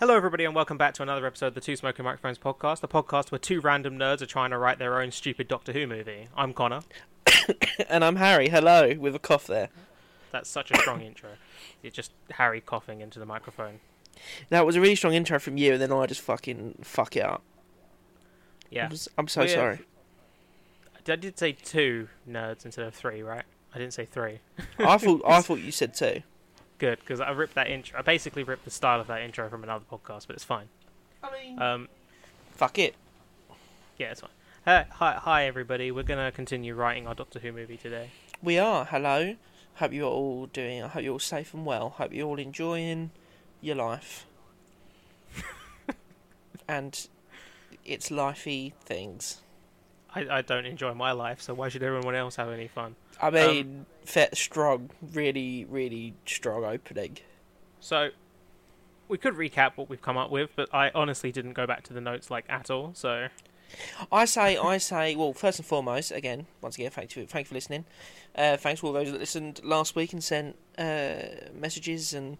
Hello, everybody, and welcome back to another episode of the Two Smoking Microphones podcast, the podcast where two random nerds are trying to write their own stupid Doctor Who movie. I'm Connor. and I'm Harry. Hello, with a cough there. That's such a strong intro. It's just Harry coughing into the microphone. That was a really strong intro from you, and then I just fucking fuck it up. Yeah. I'm, s- I'm so We're- sorry. I did say two nerds instead of three, right? I didn't say three. I thought I thought you said two. Good, because I ripped that intro. I basically ripped the style of that intro from another podcast, but it's fine. I mean, Um, fuck it. yeah, it's fine. Uh, hi, hi, everybody. We're gonna continue writing our Doctor Who movie today. We are. Hello. Hope you're all doing. I hope you're all safe and well. Hope you're all enjoying your life. and its lifey things. I, I don't enjoy my life, so why should everyone else have any fun? I mean, fet strong, really, really strong opening. So, we could recap what we've come up with, but I honestly didn't go back to the notes like at all. So, I say, I say, well, first and foremost, again, once again, thank you, thank you for listening. Uh, thanks to all those that listened last week and sent uh, messages and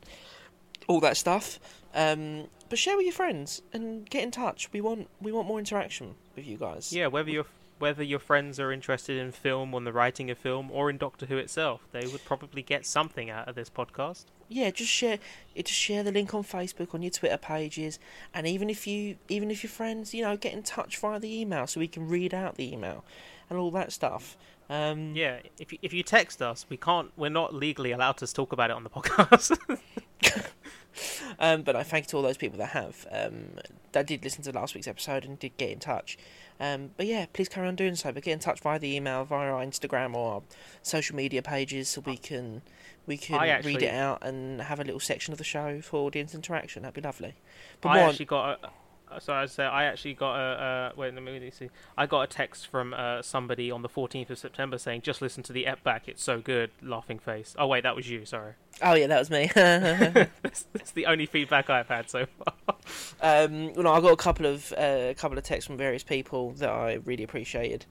all that stuff. Um, but share with your friends and get in touch. We want, we want more interaction with you guys. yeah, whether your whether your friends are interested in film, on the writing of film, or in Doctor Who itself, they would probably get something out of this podcast. yeah. Just share, it. Just share the link on Facebook, on your Twitter pages, and even if you, even if your friends, you know, get in touch via the email so we can read out the email and all that stuff. Um, Yeah, if you, if you text us, we can't. We're not legally allowed to talk about it on the podcast. Um, but I thank you to all those people that have um, that did listen to last week's episode and did get in touch. Um, but yeah, please carry on doing so. But get in touch via the email, via our Instagram or our social media pages, so we can we can I read it out and have a little section of the show for audience interaction. That'd be lovely. But I on- actually got a. uh, Sorry, I say I actually got a. Uh, wait, let me see. I got a text from uh, somebody on the 14th of September saying, "Just listen to the ep back. It's so good." Laughing face. Oh wait, that was you. Sorry. Oh yeah, that was me. that's, that's the only feedback I've had so far. Um, well, no, I got a couple of uh, a couple of texts from various people that I really appreciated.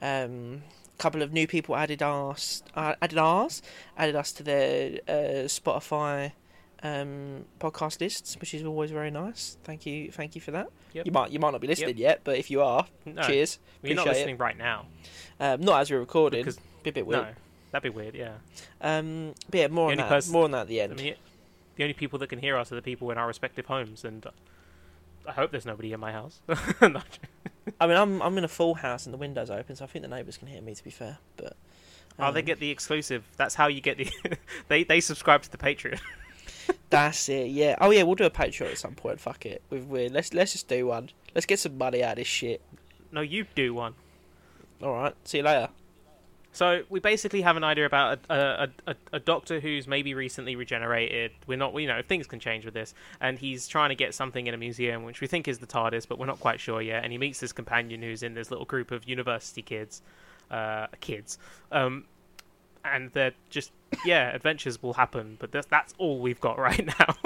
Um, a couple of new people added us, uh, added ours, added us to their uh, Spotify um, podcast lists, which is always very nice. Thank you, thank you for that. Yep. You might you might not be listening yet, but if you are, No, cheers. you're not appreciate it. listening right now. Um, not as we're recording, Because- be a bit weird. No, that'd be weird. Yeah. Um, but yeah, more on that. person- More on that at the I end. mean, the only people that can hear us are the people in our respective homes, and I hope there's nobody in my house. I mean, I'm I'm in a full house and the windows open, so I think the neighbours can hear me. To be fair, but oh, they um, get the exclusive. That's how you get the. they they subscribe to the Patreon. That's it. Yeah. Oh yeah, we'll do a Patreon at some point. Fuck it. We've, we let's let's just do one. Let's get some money out of this shit. no, you do one. All right. See you later. So we basically have an idea about a, a, a, a doctor who's maybe recently regenerated. We're not, you know, things can change with this, and he's trying to get something in a museum, which we think is the TARDIS, but we're not quite sure yet. And he meets this companion who's in this little group of university kids, uh, kids, um, and they're just, yeah, adventures will happen, but that's that's all we've got right now.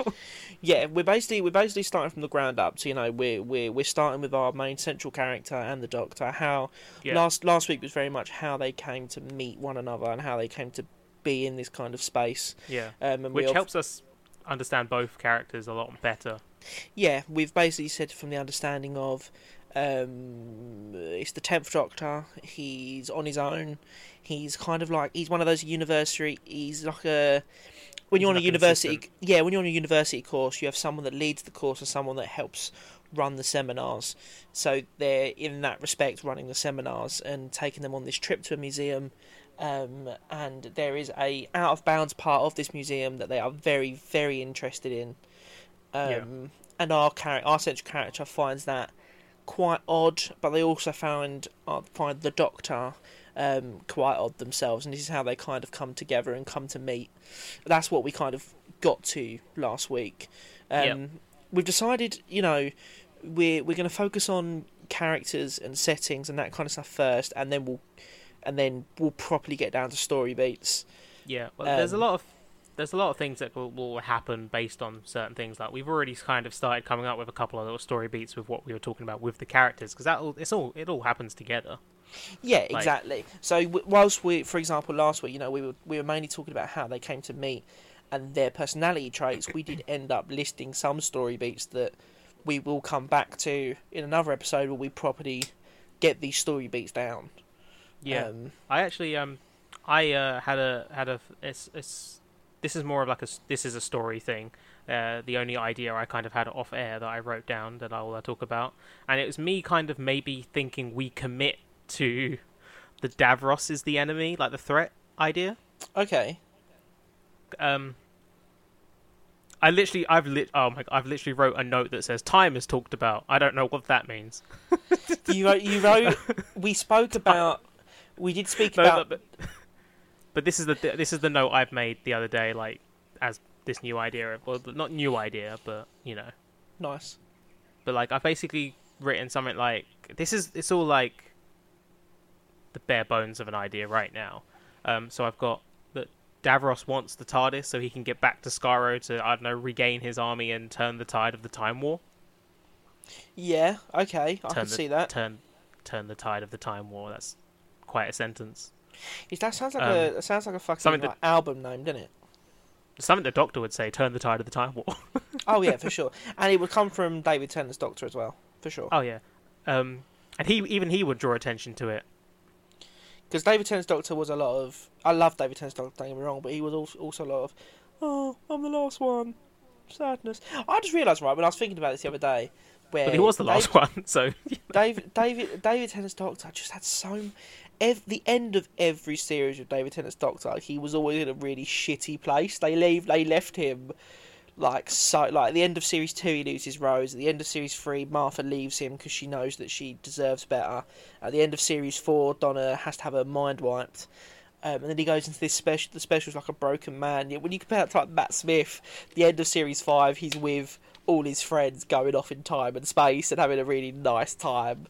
Yeah, we're basically we're basically starting from the ground up. So you know, we're we're we're starting with our main central character and the Doctor. How yeah. last last week was very much how they came to meet one another and how they came to be in this kind of space. yeah, Um, which ob- helps us understand both characters a lot better. yeah, we've basically said from the understanding of um, it's the tenth Doctor. He's on his own. He's kind of like he's one of those university. He's like a when He's you're on a university. Yeah, when you're on a university course, you have someone that leads the course and someone that helps run the seminars. So they're in that respect running the seminars and taking them on this trip to a museum. Um, and there is a out of bounds part of this museum that they are very very interested in. Um, Yeah. And our character, our central character, finds that quite odd, but they also found uh, find the Doctor um, quite odd themselves, and this is how they kind of come together and come to meet. That's what we kind of got to last week. Um, Yep. We've decided, you know, we're we're going to focus on characters and settings and that kind of stuff first, and then we'll and then we'll properly get down to story beats. Yeah, well, there's a Um, lot of there's a lot of things that will, will happen based on certain things. Like we've already kind of started coming up with a couple of little story beats with what we were talking about with the characters because that it's all it all happens together. Yeah, Like- exactly. So w- whilst we, for example, last week, you know, we were we were mainly talking about how they came to meet, and their personality traits, we did end up listing some story beats that we will come back to in another episode where we properly get these story beats down. Yeah, Um, I actually um, I uh, had a had a it's it's this is more of like a this is a story thing. Uh, the only idea I kind of had off air that I wrote down that I'll uh, talk about, and it was me kind of maybe thinking we commit to the Davros is the enemy, like the threat idea. okay. Um, I literally, I've lit, oh my, I've literally wrote a note that says time is talked about. I don't know what that means. You wrote, you wrote, we spoke about, we did speak No, about, but, but this is the this is the note I've made the other day, like as this new idea. Well, not new idea, but you know, nice. but like I've basically written something like this is it's all like the bare bones of an idea right now. Um, so I've got that Davros wants the TARDIS so he can get back to Skaro to I don't know regain his army and turn the tide of the Time War. Yeah, okay, I can the, see that. Turn turn the tide of the Time War. That's quite a sentence. Is that sounds like um, a that sounds like a fucking that- like, album name, doesn't it? Something the Doctor would say: "Turn the tide of the Time War." Oh yeah, for sure. And it would come from David Tennant's Doctor as well, for sure. oh yeah, um, and he even he would draw attention to it. Because David Tennant's Doctor was a lot of. I love David Tennant's Doctor. Don't get me wrong, but he was also, also a lot of. Oh, I'm the last one. Sadness. I just realised right when I was thinking about this the other day, where But he was the last one, so David David David Tennant's Doctor just had so. Ev- the end of every series of David Tennant's Doctor, he was always in a really shitty place. They leave. They left him like so. Like at the end of series two, he loses Rose. At the end of series three, Martha leaves him because she knows that she deserves better. At the end of series four, Donna has to have her mind wiped. Um, and then he goes into this special. The special's like a broken man. Yet when you compare that to like Matt Smith, the end of series five, he's with all his friends going off in time and space and having a really nice time.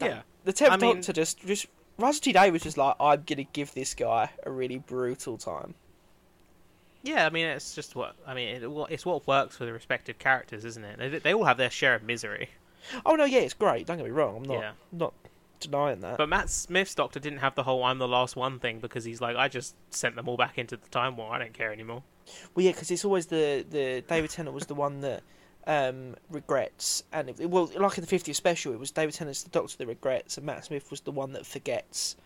yeah. The I mean- Doctor just just T Davies was just like, I'm gonna give this guy a really brutal time. Yeah, I mean, it's just what I mean. It, it's what works for the respective characters, isn't it? They, they all have their share of misery. Oh no, yeah, it's great. Don't get me wrong. I'm not Yeah. not denying that. But Matt Smith's Doctor didn't have the whole "I'm the last one" thing because he's like, I just sent them all back into the Time War. I don't care anymore. Well, yeah, because it's always the the David Tennant was the one that um, regrets, and it, well, like in the 50th special, it was David Tennant's the Doctor that regrets, and Matt Smith was the one that forgets.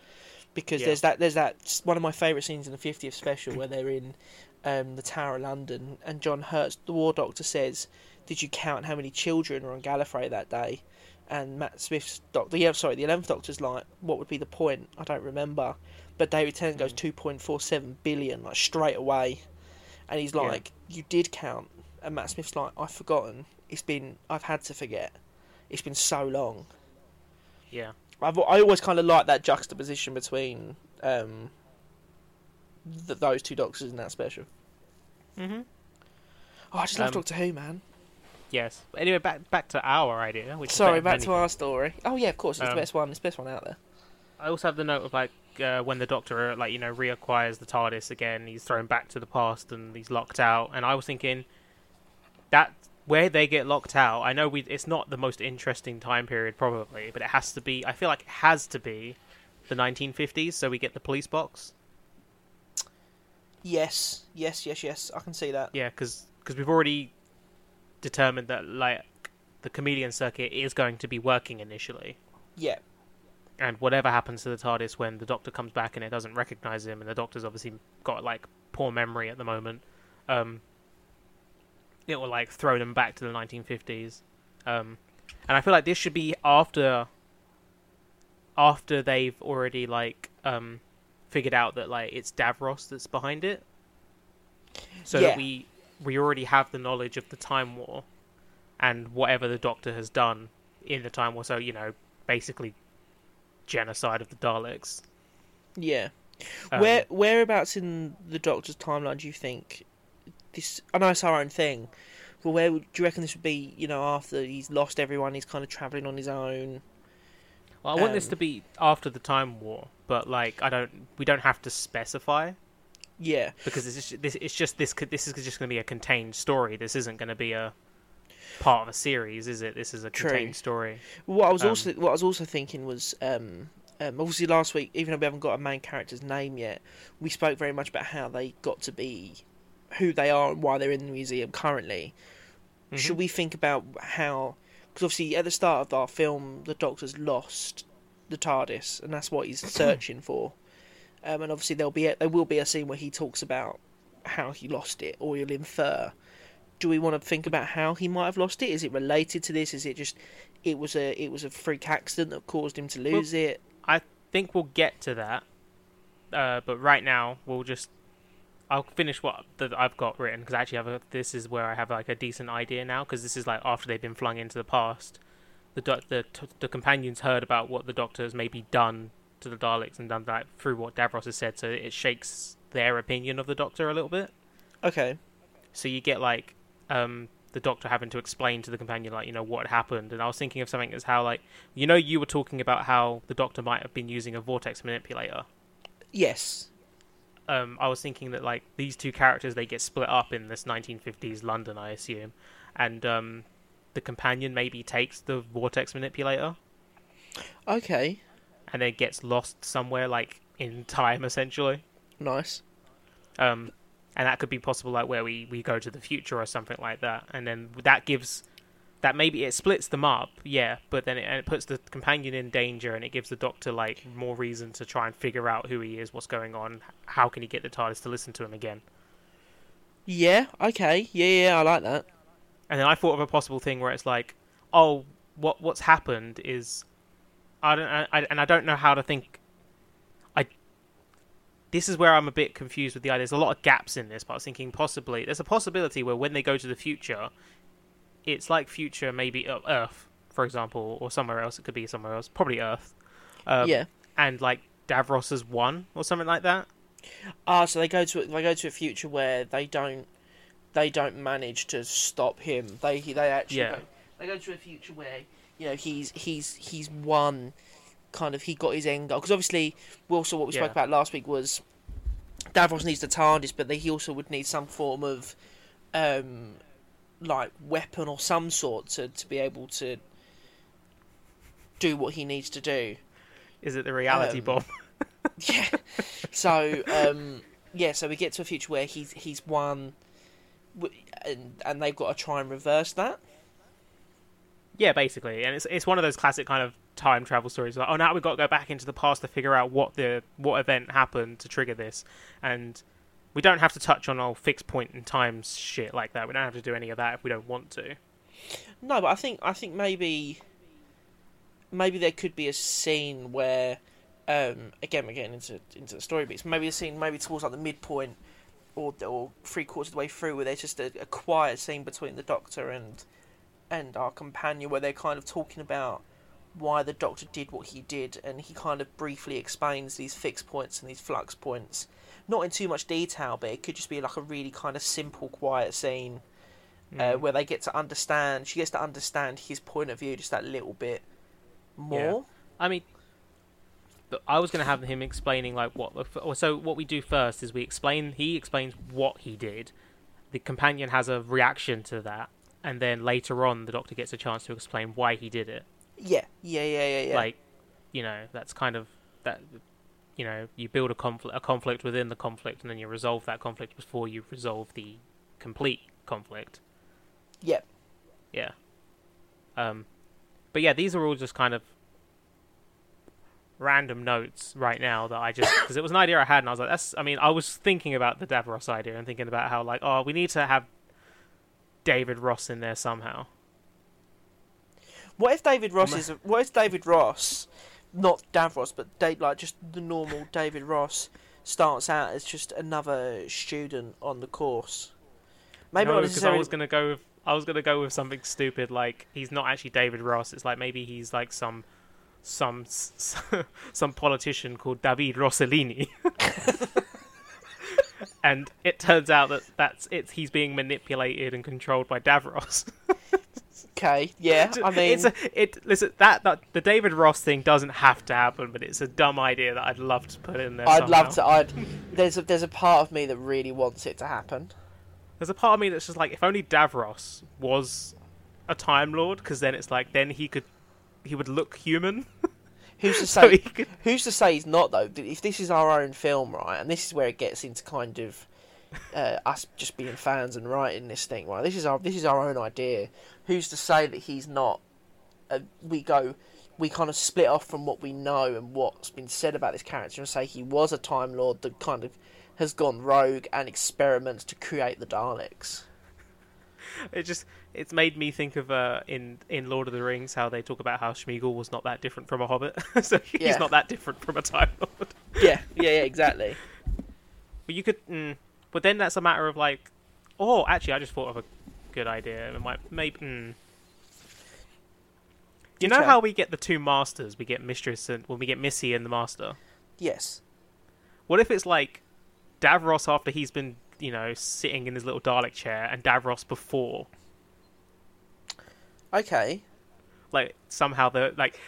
Because Yeah. there's that there's that one of my favourite scenes in the 50th special where they're in um, the Tower of London, and John Hurst, the War Doctor, says, "Did you count how many children were on Gallifrey that day?" And Matt Smith's Doctor, yeah, sorry, the 11th Doctor's like, "What would be the point? I don't remember." But David Tennant goes 2.47 billion, like straight away and he's Yeah. like, "You did count," and Matt Smith's like, "I've forgotten. It's been. I've had to forget. It's been so long." Yeah, I've, I always kind of like that juxtaposition between um, th- those two doctors in that special. mm-hmm. Oh, I just love Um, Doctor Who, man. yes. But anyway, back back to our idea. Which Sorry, back to our story. Oh yeah, of course, it's Um, the best one. It's the best one out there. I also have the note of like uh, when the Doctor, like you know, reacquires the TARDIS again. He's thrown back to the past and he's locked out. And I was thinking that where they get locked out. I know we. It's not the most interesting time period probably, but it has to be. I feel like it has to be the 1950s. So we get the police box. Yes, yes, yes, yes. I can see that. Yeah, because because we've already determined that like the comedian circuit is going to be working initially. Yeah, and whatever happens to the TARDIS when the Doctor comes back and it doesn't recognize him, and the Doctor's obviously got like poor memory at the moment, um, it will like throw them back to the 1950s, um, and I feel like this should be after after they've already like um, figured out that like it's Davros that's behind it, so Yeah. that we we already have the knowledge of the Time War and whatever the Doctor has done in the Time War. So you know, basically genocide of the Daleks. yeah. Um, Where whereabouts in the Doctor's timeline do you think this? I know it's our own thing, but where would, do you reckon this would be? You know, after he's lost everyone, he's kind of traveling on his own. Well, I want this um, to be after the Time War, but like I don't, we don't have to specify Yeah, because it's just, this, it's just this, this is just going to be a contained story. This isn't going to be a part of a series, is it? This is a True. contained story. what I was Um, also what I was also thinking was um, um, obviously last week, even though we haven't got a main character's name yet, we spoke very much about how they got to be who they are and why they're in the museum currently, Mhm. should we think about how? Because obviously, at the start of our film, the Doctor's lost the TARDIS, and that's what he's searching for. Um, and obviously, there'll be a, there will be a scene where he talks about how he lost it, or he'll infer. Do we want to think about how he might have lost it? Is it related to this? Is it just it was a it was a freak accident that caused him to lose it? I think we'll get to that, uh, but right now we'll just. I'll finish what that I've got written because I actually have a. This is where I have like a decent idea now because this is like after they've been flung into the past. The doc- the t- the companions heard about what the Doctor has maybe done to the Daleks and done that through what Davros has said, so it shakes their opinion of the Doctor a little bit. Okay, So you get like um, the Doctor having to explain to the companion like you know what happened, and I was thinking of something as how like you know you were talking about how the Doctor might have been using a vortex manipulator. yes, um, I was thinking that like these two characters they get split up in this 1950s London, I assume, and um, the companion maybe takes the vortex manipulator okay, and then gets lost somewhere like in time essentially. nice. Um, and that could be possible like where we, we go to the future or something like that, and then that gives that maybe it splits them up, yeah, but then it, and it puts the companion in danger, and it gives the doctor like more reason to try and figure out who he is, what's going on, how can he get the TARDIS to listen to him again. Yeah, okay, yeah, yeah, I like that. And then I thought of a possible thing where it's like, oh, what what's happened is, I don't, I, I- and I don't know how to think. I. This is where I'm a bit confused with the idea. There's a lot of gaps in this, but I was thinking possibly there's a possibility where when they go to the future, it's like future maybe uh, Earth, for example, or somewhere else. It could be somewhere else, probably Earth. Um, yeah. And like Davros has won or something like that. Ah, so they go to they go to a future where they don't they don't manage to stop him. They they actually Yeah. go, they go to a future where you know he's he's he's won. Kind of, he got his end goal because obviously, we also what we spoke about last week was Davros needs the TARDIS, but they, he also would need some form of um like weapon or some sort to to be able to do what he needs to do. Is it the reality Um, bomb? Yeah. So um, yeah, so we get to a future where he's he's won, and and they've got to try and reverse that. Yeah, basically, and it's it's one of those classic kind of time travel stories. Like, oh, now we've got to go back into the past to figure out what the what event happened to trigger this, and we don't have to touch on all fixed point in time shit like that. We don't have to do any of that if we don't want to. No, but I think I think maybe maybe there could be a scene where um, again we're getting into into the story beats. Maybe a scene maybe towards like the midpoint or or three quarters of the way through where there's just a, a quiet scene between the Doctor and and our companion where they're kind of talking about why the Doctor did what he did, and he kind of briefly explains these fixed points and these flux points. Not in too much detail, but it could just be like a really kind of simple, quiet scene uh, Mm. where they get to understand. She gets to understand his point of view just that little bit more. I mean, but I was going to have him explaining like what. the f- or So what we do first is we explain. He explains what he did. The companion has a reaction to that, and then later on, the doctor gets a chance to explain why he did it. Yeah, yeah, yeah, yeah, yeah. like you know that's kind of that you know you build a conflict a conflict within the conflict and then you resolve that conflict before you resolve the complete conflict. Yeah, yeah. Um but yeah these are all just kind of random notes right now that I just because it was an idea I had and I was like that's I mean I was thinking about the Davros idea and thinking about how like oh we need to have David Ross in there somehow. What if David Ross Ma- is? A, what if David Ross, not Davros, but Dave, like just the normal David Ross, starts out as just another student on the course? Maybe no, because I was gonna go with I was gonna go with something stupid like he's not actually David Ross. It's like maybe he's like some some some politician called David Rossellini. and it turns out that that's it's he's being manipulated and controlled by Davros. Okay, yeah. I mean, it's a, it listen that, that the David Ross thing doesn't have to happen, but it's a dumb idea that I'd love to put in there. I'd love to. I'd there's a there's a part of me that really wants it to happen. There's a part of me that's just like, if only Davros was a Time Lord, because then it's like, then he could, he would look human. Who's to so say? he could, Who's to say he's not though? If this is our own film, right, and this is where it gets into kind of uh, us just being fans and writing this thing, right? This is our this is our own idea. Who's to say that he's not? Uh, we go, we kind of split off from what we know and what's been said about this character and say he was a Time Lord that kind of has gone rogue and experiments to create the Daleks. It just it's made me think of uh, in in Lord of the Rings how they talk about how Smeagol was not that different from a Hobbit, so he's Yeah. not that different from a Time Lord. Yeah, yeah, yeah, exactly. But you could, mm, but then that's a matter of like, oh, actually, I just thought of a good idea. It might, maybe. Mm. You know how we get the two masters? We get Mistress and when we get Missy and the Master. Yes. What if it's like Davros after he's been, you know, sitting in his little Dalek chair, and Davros before? Okay. Like somehow the like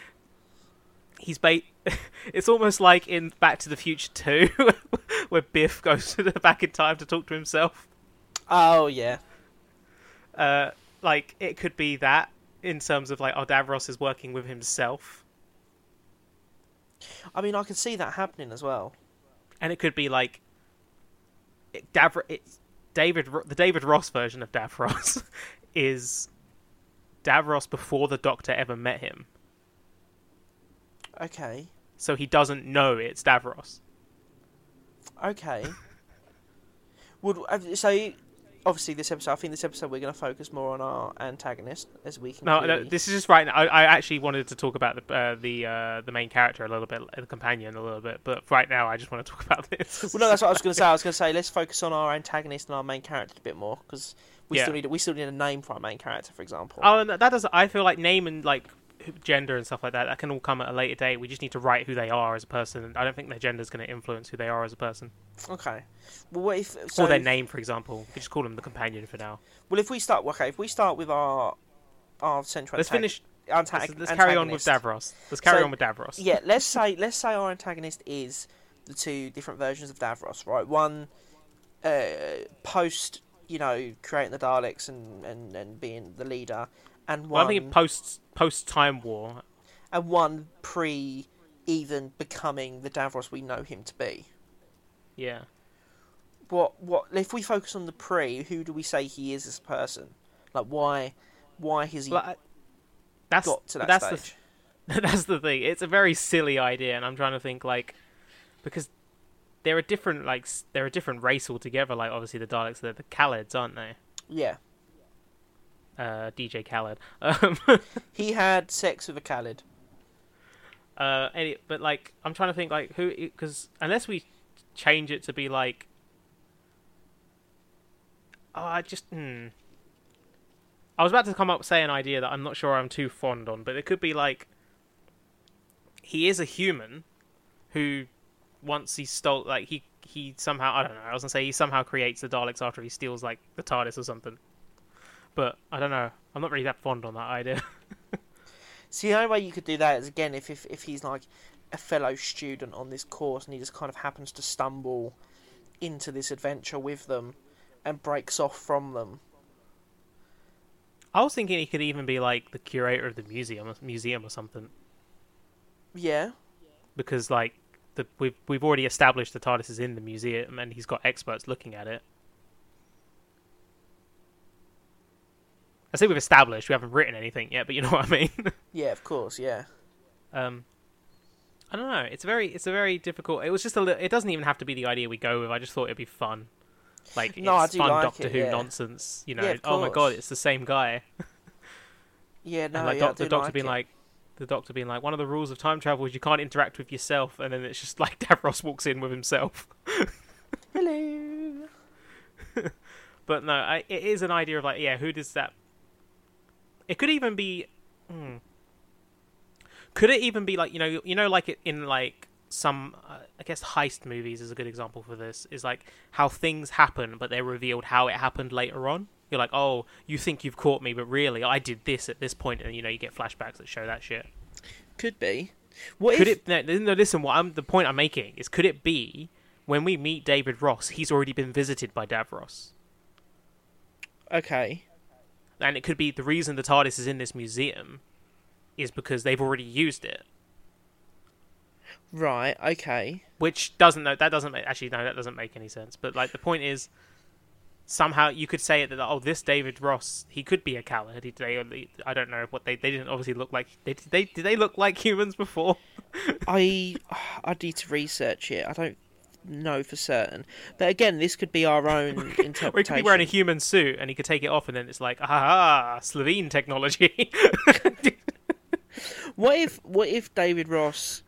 he's ba- It's almost like in Back to the Future Two, where Biff goes to the back in time to talk to himself. Oh yeah. uh, like it could be that in terms of like oh Davros is working with himself, I mean, I can see that happening as well. and it could be like it, Davros. It's David the David Ross version of Davros is Davros before the Doctor ever met him, Okay. so he doesn't know it's Davros. Okay. Would so obviously this episode? I think this episode we're going to focus more on our antagonist as we can. No, no, this is just right now. I, I actually wanted to talk about the uh, the uh, the main character a little bit, the companion a little bit, but right now I just want to talk about this. Well, no, that's what I was going to say. I was going to say let's focus on our antagonist and our main character a bit more because we Yeah. still need we still need a name for our main character, for example. Oh, that doesn't. I feel like name and like gender and stuff like that. That can all come at a later date. We just need to write who they are as a person. I don't think their gender is going to influence who they are as a person, Okay. Well, what if so? or their name, for example. We just call them the companion for now. Well, if we start, okay, if we start with our our central. Let's finish. antag- Let's, let's carry on with. Davros. Let's carry So- on with Davros. Yeah, let's say let's say our antagonist is the two different versions of Davros, right? One uh, post, you know, creating the Daleks and, and, and being the leader, and Well, I'm thinking post post Time War. and one pre even becoming the Davros we know him to be. Yeah. What what if we focus on the pre? Who do we say he is as a person? Like why why has he I- that's got to that that's stage? the that's the thing. It's a very silly idea, and I'm trying to think like because they're a different like they're a different race altogether. Like obviously the Daleks, they're the Kaleds, aren't they? Yeah, Uh, DJ Khaled. Um, he had sex with a Khaled. uh, any, but like I'm trying to think like who because unless we change it to be like, oh, I just hmm. I was about to come up with say an idea that I'm not sure I'm too fond on, but it could be like he is a human who once he stole like he he somehow I don't know I was gonna say he somehow creates the Daleks after he steals like the TARDIS or something, but I don't know I'm not really that fond on that idea. See, the only way you could do that is again if, if if he's like a fellow student on this course and he just kind of happens to stumble into this adventure with them and breaks off from them. I was thinking he could even be like the curator of the museum, museum or something, Yeah, because like the we've we've already established the TARDIS is in the museum and he's got experts looking at it. I say we've established, we haven't written anything yet, but you know what I mean. yeah, of course, yeah. um, I don't know. It's very it's a very difficult. It was just a. Li- it doesn't even have to be the idea we go with. I just thought it'd be fun. Like No, it's fun like Doctor it, Who yeah. nonsense. You know, Yeah, oh my god, it's the same guy. Yeah, no, and like yeah, I doc- the doctor like being it. like the doctor being like one of the rules of time travel is you can't interact with yourself and then it's just like Davros walks in with himself hello. but no I, it is an idea of like yeah who does that it could even be hmm. could it even be like you know you know like in like some uh, i guess heist movies is a good example for this is like how things happen but they're revealed how it happened later on you're like oh you think you've caught me but really i did this at this point and you know you get flashbacks that show that shit Could be. What could if? it no, no listen what i'm the point i'm making is could it be when we meet david ross he's already been visited by davros Okay. And it could be the reason the tardis is in this museum is because they've already used it Right. Okay. which doesn't that doesn't make, actually no that doesn't make any sense but like the point is somehow you could say that oh this David Ross he could be a Kaled. He, they, I don't know what they they didn't obviously look like. They did they did they look like humans before? I I need to research it. I don't know for certain. But again, this could be our own interpretation. Or he could be wearing a human suit and he could take it off and then it's like ah Slitheen technology. What if what if David Ross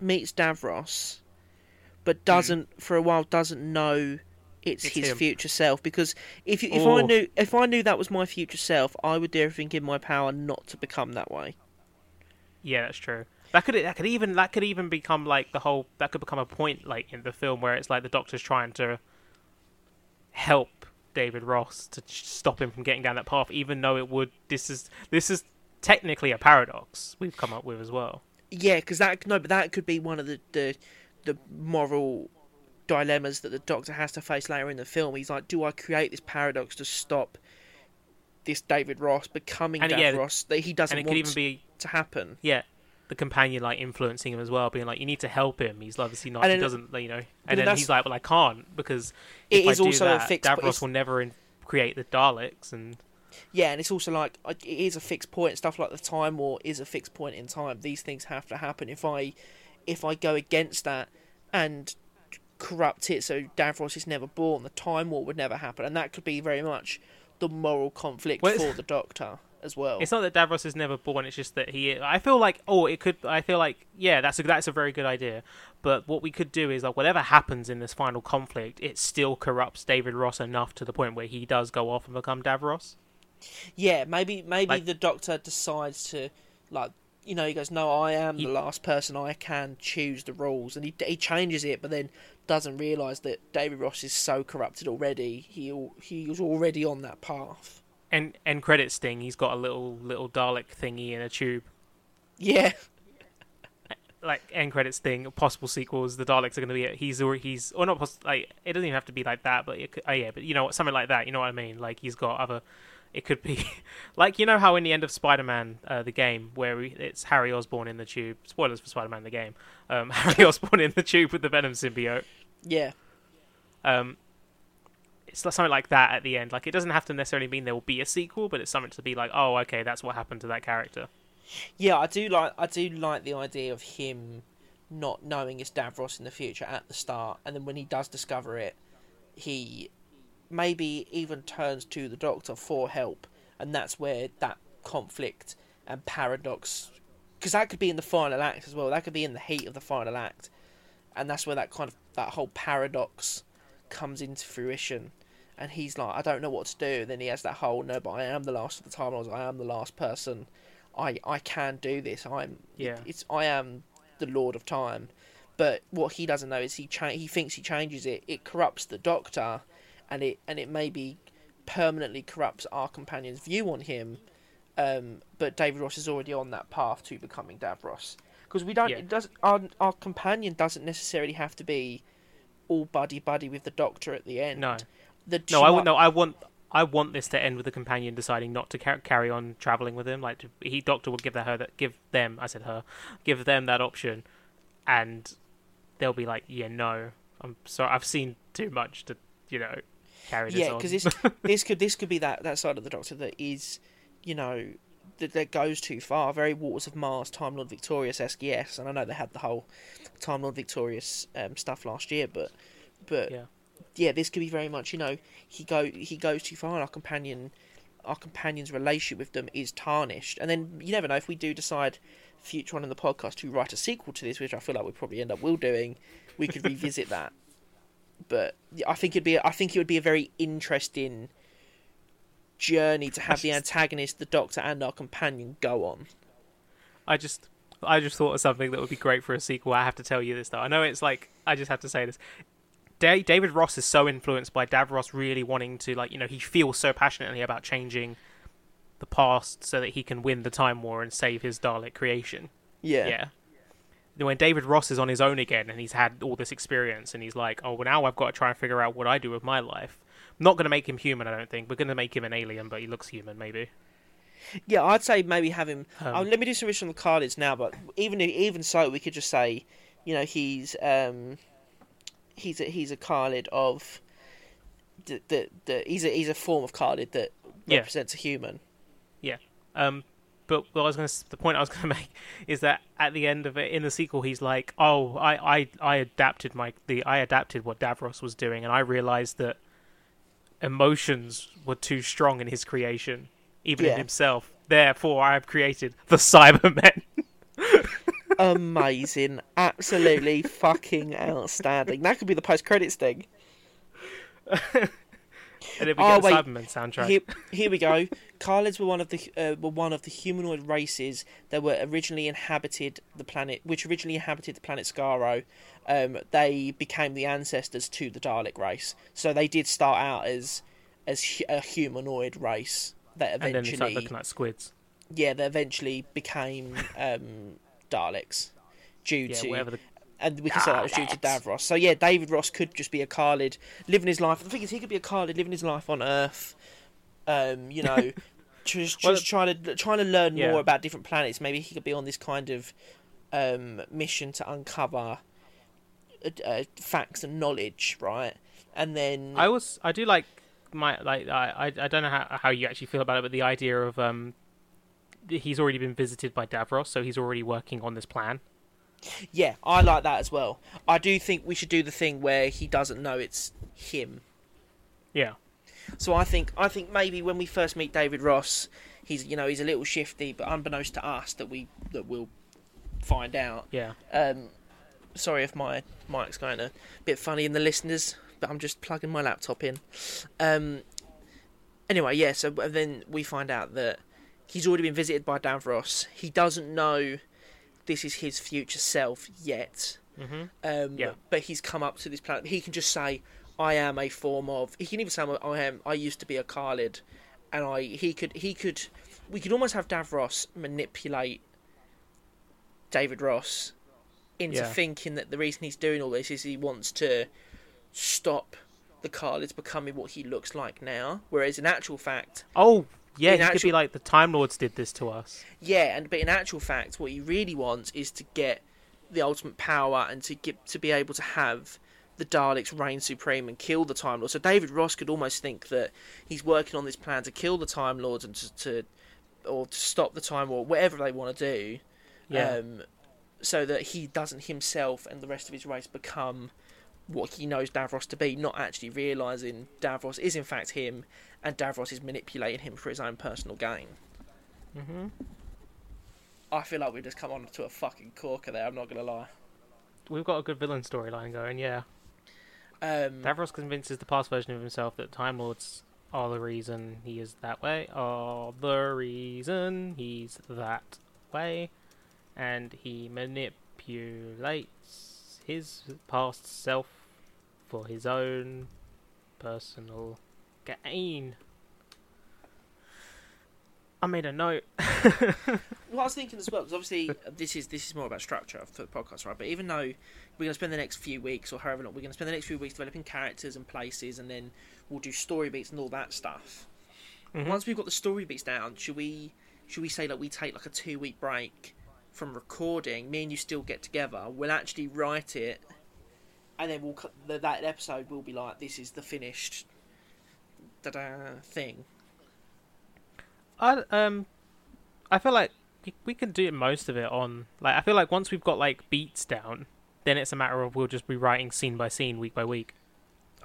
meets Davros, but doesn't for a while doesn't know it's, It's his him. future self? Because if you, if I knew if I knew that was my future self, I would do everything in my power not to become that way. Yeah, that's true. That could that could even that could even become like the whole that could become a point like in the film where it's like the Doctor's trying to help David Ross to stop him from getting down that path, even though it would. This is this is technically a paradox we've come up with as well. Yeah, because that no, but that could be one of the, the the moral dilemmas that the Doctor has to face later in the film. He's like, do I create this paradox to stop this David Ross becoming And, David yeah, Ross that he doesn't and it want could even be to happen? yeah. The companion like influencing him as well, being like, "You need to help him. He's obviously not. And He doesn't, you know." then And then that's- he's like, "Well, I can't because It if I do also a fixed- Davros will never in- create the Daleks." And Yeah, and it's also like it is a fixed point. Stuff like the time war is a fixed point in time. These things have to happen. If I if I go against that and corrupt it so Davros is never born, the time war would never happen, and that could be very much the moral conflict Well, for the Doctor as well. It's not that Davros is never born. It's just that he. I feel like oh, it could. I feel like yeah, that's a that's a very good idea. But what we could do is like whatever happens in this final conflict, it still corrupts David Ross enough to the point where he does go off and become Davros. Yeah, maybe maybe Like- the Doctor decides to like you know he goes no I am He- the last person I can choose the rules and he he changes it but then doesn't realise that David Ross is so corrupted already he he was already on that path. And end credit sting. He's got a little little Dalek thingy in a tube. Yeah, Like end credits thing, possible sequels. The Daleks are going to be. He's or he's or not. Poss- like it doesn't even have to be like that. But it could, oh yeah, but you know what, something like that. You know what I mean? Like he's got other. It could be like you know how in the end of Spider-Man, uh, the game, where we, it's Harry Osborn in the tube. Spoilers for Spider-Man the game. Um, Harry Osborn in the tube with the Venom symbiote. yeah, Um, it's something like that at the end. Like it doesn't have to necessarily mean there will be a sequel, but it's something to be like, oh, okay, that's what happened to that character. yeah. I do like I do like the idea of him not knowing it's Davros in the future at the start, and then when he does discover it, he maybe even turns to the Doctor for help, and that's where that conflict and paradox, because that could be in the final act as well. That could be in the heat of the final act, and that's where that kind of that whole paradox comes into fruition. And he's like, I don't know what to do. And then he has that whole, no, but I am the last of the time Lords. I am the last person. I I can do this. I'm Yeah. It's I am the Lord of Time. But what he doesn't know is he cha- he thinks he changes it. It corrupts the Doctor, and it and it maybe permanently corrupts our companion's view on him. Um, but David Ross is already on that path to becoming Davros because we don't. Yeah. It does our our companion doesn't necessarily have to be all buddy buddy with the Doctor at the end. No. The No, I want no. I want. I want this to end with the companion deciding not to car- carry on traveling with him. Like to, he, Doctor will give that her that give them. I said her, give them that option, and they'll be like, yeah, no. I'm sorry. I've seen too much to, you know, carry this yeah, on. because this this could this could be that that side of the Doctor that is, you know, that, that goes too far. Very Waters of Mars, Time Lord Victorious esque, yes. And I know they had the whole Time Lord Victorious um, stuff last year, but but Yeah. Yeah, this could be very much you know he go he goes too far. And our companion, our companion's relationship with them is tarnished. And then you never know if we do decide future on in the podcast to write a sequel to this, which I feel like we probably end up will doing. We could revisit that. But I think it'd be I think it would be a very interesting journey to have the antagonist, the Doctor, and our companion go on. I just I just thought of something that would be great for a sequel. I have to tell you this though. I know it's like I just have to say this. Da- David Ross is so influenced by Davros really wanting to like you know he feels so passionately about changing the past so that he can win the time war and save his Dalek creation. Yeah. Yeah. When David Ross is on his own again and he's had all this experience and he's like, oh, well, now I've got to try and figure out what I do with my life. I'm not going to make him human, I don't think. We're going to make him an alien, but he looks human, maybe. Yeah, I'd say maybe have him. Um, oh, let me do some research on the Cardids now, but even if, even so, we could just say, you know, he's um, he's a, he's a Kaled of the that, that he's a he's a form of Kaled that Yeah. represents a human. Yeah. Um, but what I was going to, the point I was going to make is that at the end of it, in the sequel, he's like, "Oh, I, I, I adapted my the I adapted what Davros was doing, and I realized that emotions were too strong in his creation, even Yeah. in himself. Therefore, I have created the Cybermen." Amazing, absolutely fucking outstanding. That could be the post credits thing. and then we Oh, get wait. Cybermen soundtrack. Here, here we go. Kaleds were one of the uh, were one of the humanoid races that were originally inhabited the planet, which originally inhabited the planet Skaro. Um, they became the ancestors to the Dalek race, so they did start out as as a humanoid race that and then they start eventually, looking like squids. yeah, they eventually became um, Daleks due Yeah, to the and we can say that was due to Davros. So yeah, David Ross could just be a Kaled living his life. The thing is, he could be a Kaled living his life on Earth. Um, you know, just just Well, trying to trying to learn yeah. more about different planets. Maybe he could be on this kind of um, mission to uncover uh, uh, facts and knowledge, right? And then I was I do like my like I I, I don't know how how you actually feel about it, but the idea of um he's already been visited by Davros, so he's already working on this plan. yeah, I like that as well. I do think we should do the thing where he doesn't know it's him. Yeah, So I think I think maybe when we first meet David Ross, he's you know he's a little shifty, but unbeknownst to us that we that we'll find out. yeah. Um, sorry if my mic's going a bit funny in the listeners, but I'm just plugging my laptop in. Um, anyway, yeah. So then we find out that he's already been visited by Davros. He doesn't know this is his future self yet. hmm Um, Yeah. But he's come up to this planet. He can just say, "I am a form of." He can even say, "I am. I used to be a Kaled," and I. He could. He could. We could almost have Davros manipulate David Ross into Yeah. thinking that the reason he's doing all this is he wants to stop the Kaleds becoming what he looks like now. Whereas in actual fact, Oh yeah, In he could be like the Time Lords did this to us. Yeah, and but in actual fact, what he really wants is to get the ultimate power and to get to be able to have the Daleks reign supreme and kill the Time Lords. So David Ross could almost think that he's working on this plan to kill the Time Lords and to, to or to stop the Time War, whatever they want to do. Yeah, Um, so that he doesn't himself and the rest of his race become what he knows Davros to be, not actually realizing Davros is in fact him, and Davros is manipulating him for his own personal gain. hmm I feel like we've just come on to a fucking corker there. I'm not gonna lie. we've got a good villain storyline going. Yeah, Um, Davros convinces the past version of himself that Time Lords are the reason he is that way, are the reason he's that way, and he manipulates his past self for his own personal gain. I made a note. what I was thinking as well, because obviously uh, this is this is more about structure for the podcast, right? But even though we're gonna spend the next few weeks or however long, we're gonna spend the next few weeks developing characters and places, and then we'll do story beats and all that stuff. Mhm. Once we've got the story beats down, should we should we say that we take like a two week break from recording? Me and you still get together. We'll actually write it, and then we'll cut that episode will be like this is the finished da-da thing. I um, I feel like we- can do most of it on like I feel like once we've got like beats down, then it's a matter of we'll just be writing scene by scene, week by week.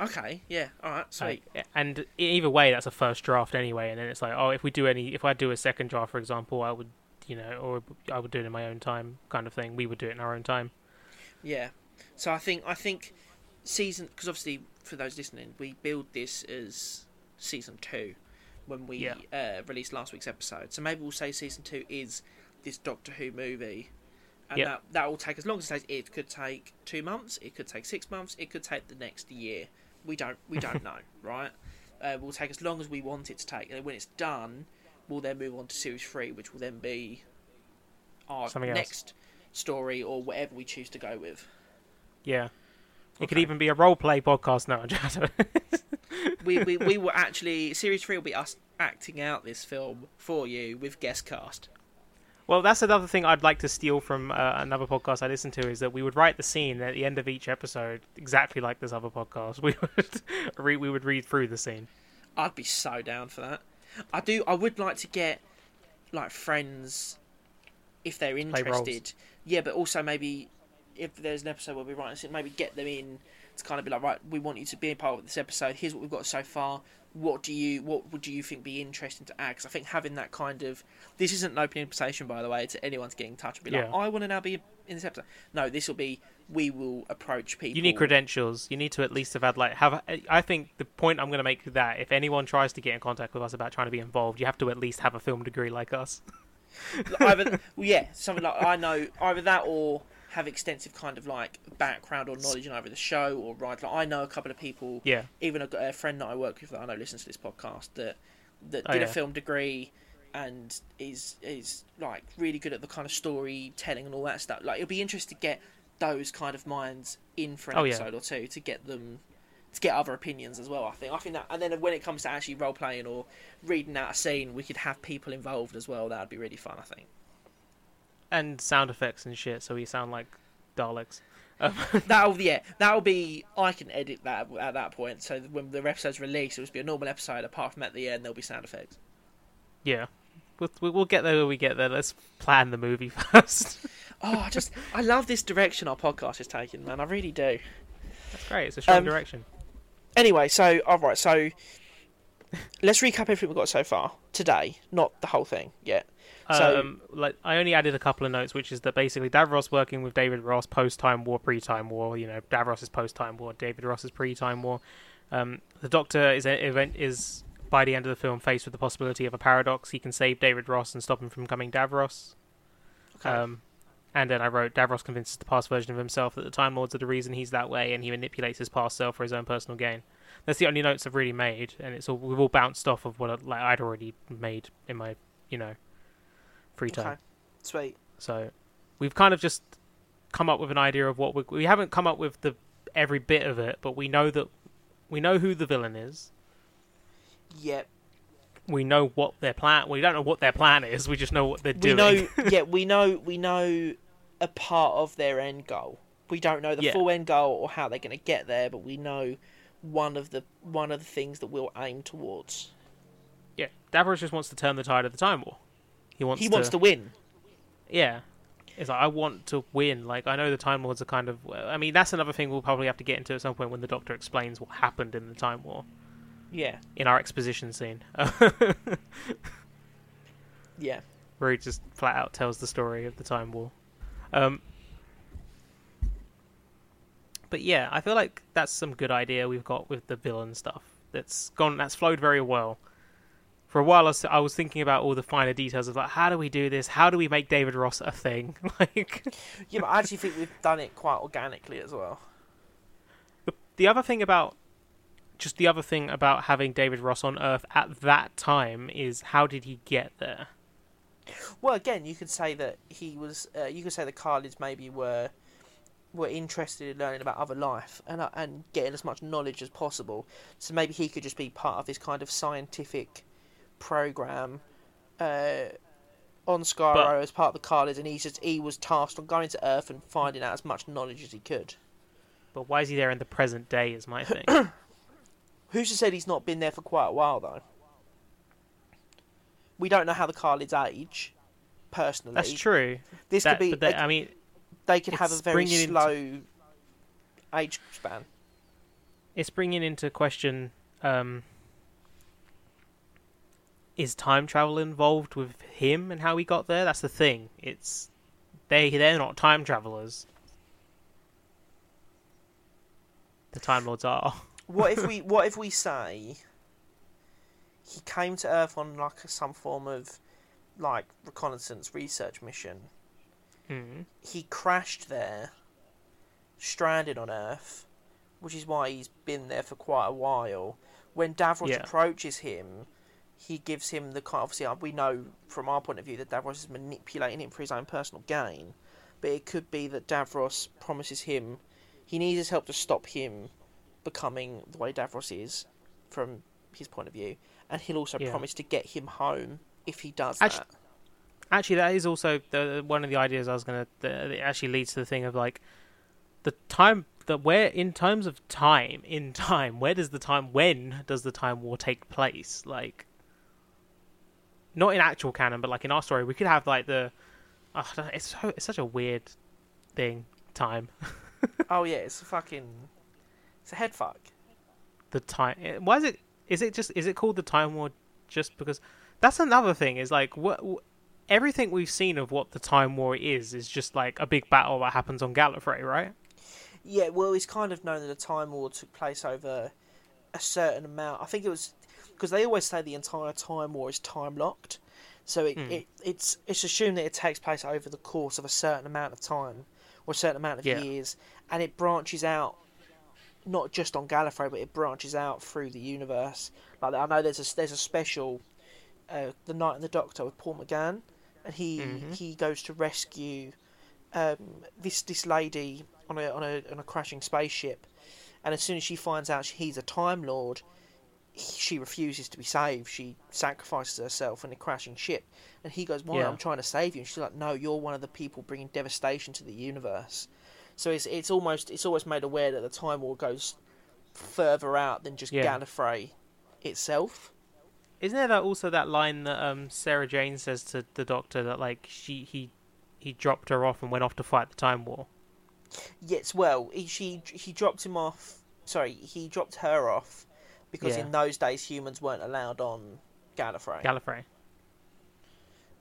Okay, yeah, all right, sweet. Like, and either way, that's a first draft anyway. And then it's like, oh, if we do any, if I do a second draft, for example, I would, you know, or I would do it in my own time, kind of thing. We would do it in our own time. Yeah. So I think I think season because obviously for those listening, we build this as season two when we Yeah. uh, released last week's episode. So maybe we'll say season two is this Doctor Who movie, and Yep. that that will take as long as it takes. It could take two months. It could take six months. It could take the next year. We don't we don't know, right? Uh, will take as long as we want it to take, and when it's done, we'll then move on to series three, which will then be our Something next story or whatever we choose to go with. Yeah. It could even be a role play podcast. now. We, we, we will actually series three will be us acting out this film for you with guest cast. Well, that's another thing I'd like to steal from uh, another podcast I listen to is that we would write the scene at the end of each episode exactly like this other podcast. We would read, we would read through the scene. I'd be so down for that. I do. I would like to get like friends if they're interested. Yeah, but also maybe if there's an episode where we write it, maybe get them in to kind of be like, right, we want you to be a part of this episode. Here's what we've got so far. What do you what would you think be interesting to add? Because I think having that kind of this isn't an open invitation, by the way, to anyone to get in touch and be like, Yeah. I want to now be in this episode. No, this will be we will approach people. You need credentials. You need to at least have had like have. I think the point I'm going to make that if anyone tries to get in contact with us about trying to be involved, you have to at least have a film degree like us. either well, yeah, something like I know either that or have extensive kind of like background or knowledge in either the show or right. Like I know a couple of people, Yeah, even a, a friend that I work with that I know listens to this podcast that that Oh, did yeah. a film degree and is is like really good at the kind of storytelling and all that stuff. Like it'll be interesting to get those kind of minds in for an Oh, yeah. episode or two to get them to get other opinions as well. I think I think that and then when it comes to actually role playing or reading out a scene, we could have people involved as well. That'd be really fun. I think. and sound effects and shit, so we sound like Daleks. Um, That'll yeah, that'll be. I can edit that at that point. So when the episode's released, it'll just be a normal episode. Apart from at the end, there'll be sound effects. yeah, we'll, we'll we'll get there when we get there. Let's plan the movie first. Oh, I just I love this direction our podcast is taking, man. I really do. That's great. It's a strong Um, direction. Anyway, so all right, so let's recap everything we've got so far today. Not the whole thing yet. So- um, like I only added a couple of notes, which is that basically Davros working with David Ross post Time War, pre Time War. You know, Davros is post Time War, David Ross is pre Time War. Um, the Doctor is a, event is by the end of the film faced with the possibility of a paradox. He can save David Ross and stop him from becoming Davros. Okay. Um, and then I wrote Davros convinces the past version of himself that the Time Lords are the reason he's that way, and he manipulates his past self for his own personal gain. That's the only notes I've really made, and it's all we've all bounced off of what I, like I'd already made in my you know free time. okay, sweet. So we've kind of just come up with an idea of what we we haven't come up with the every bit of it, but we know that we know who the villain is. Yep. We know what their plan. We don't know what their plan is. We just know what they're We doing. know. yeah, we know. We know a part of their end goal. We don't know the Yeah. full end goal or how they're going to get there, but we know one of the one of the things that we'll aim towards. yeah, Davros just wants to turn the tide of the time war. He wants. he to, wants to win. Yeah. It's like I want to win. Like I know the Time Lords are kind of. I mean, that's another thing we'll probably have to get into at some point when the Doctor explains what happened in the Time War Yeah. in our exposition scene, Yeah. where he just flat out tells the story of the Time War. Um, but yeah, I feel like that's some good idea we've got with the villain stuff. That's gone. That's flowed very well. For a while, I was, I was thinking about all the finer details of like, how do we do this? How do we make David Ross a thing? like. Yeah, but I actually think we've done it quite organically as well. The, the other thing about just the other thing about having David Ross on Earth at that time is how did he get there? Well, again, you could say that he was. Uh, you could say the Kaleds maybe were were interested in learning about other life and uh, and getting as much knowledge as possible. So maybe he could just be part of this kind of scientific program uh, on Skaro But- as part of the Kaleds, and he just he was tasked on going to Earth and finding out as much knowledge as he could. But why is he there in the present day? Is my thing. Who's to say he's not been there for quite a while though? We don't know how the Kaleds age. Personally, That's true. This That, could be. they, I mean, they could have a very bringing into- slow age span. it's bringing into question: um, is time travel involved with him and how he got there? That's the thing. It's they they're not time travelers. The Time Lords are. What if we what if we say he came to Earth on like some form of like reconnaissance research mission. Hmm. He crashed there, stranded on Earth, which is why he's been there for quite a while. When Davros Yeah. approaches him, he gives him the kind. Obviously, uh, we know from our point of view that Davros is manipulating him for his own personal gain. But it could be that Davros promises him he needs his help to stop him becoming the way Davros is from his point of view, and he'll also Yeah. promise to get him home if he does Actu- that. Actually, that is also the one of the ideas I was gonna. The, it actually leads to the thing of like the time that where in terms of time in time where does the time when does the time war take place like not in actual canon but like in our story we could have like the oh, it's so, it's such a weird thing time oh yeah, it's fucking, it's a head fuck. the time eh, why is it is it just is it called the time war just because that's another thing is like what wh- everything we've seen of what the time war is is just like a big battle that happens on Gallifrey right Yeah, well, it's kind of known that a time war took place over a certain amount. I think it was because they always say the entire time war is time locked, so it, Hmm. it it's it's assumed that it takes place over the course of a certain amount of time or a certain amount of Yeah. years, and it branches out not just on Gallifrey, but it branches out through the universe. Like I know there's a there's a special, uh, the Night and the Doctor with Paul McGann, and he Mhm. he goes to rescue um, this this lady on a on a on a crashing spaceship, and as soon as she finds out he's a Time Lord, he, she refuses to be saved. She sacrifices herself in a crashing ship, and he goes, "Why? Yeah. I'm trying to save you." And she's like, "No, you're one of the people bringing devastation to the universe." So it's it's almost it's always made aware that the Time War goes further out than just Yeah. Gallifrey itself. Isn't there that also that line that um Sarah Jane says to the Doctor that like she he he dropped her off and went off to fight the Time War? Yes, well, he, she he dropped him off. Sorry, he dropped her off because Yeah. in those days humans weren't allowed on Gallifrey. Gallifrey.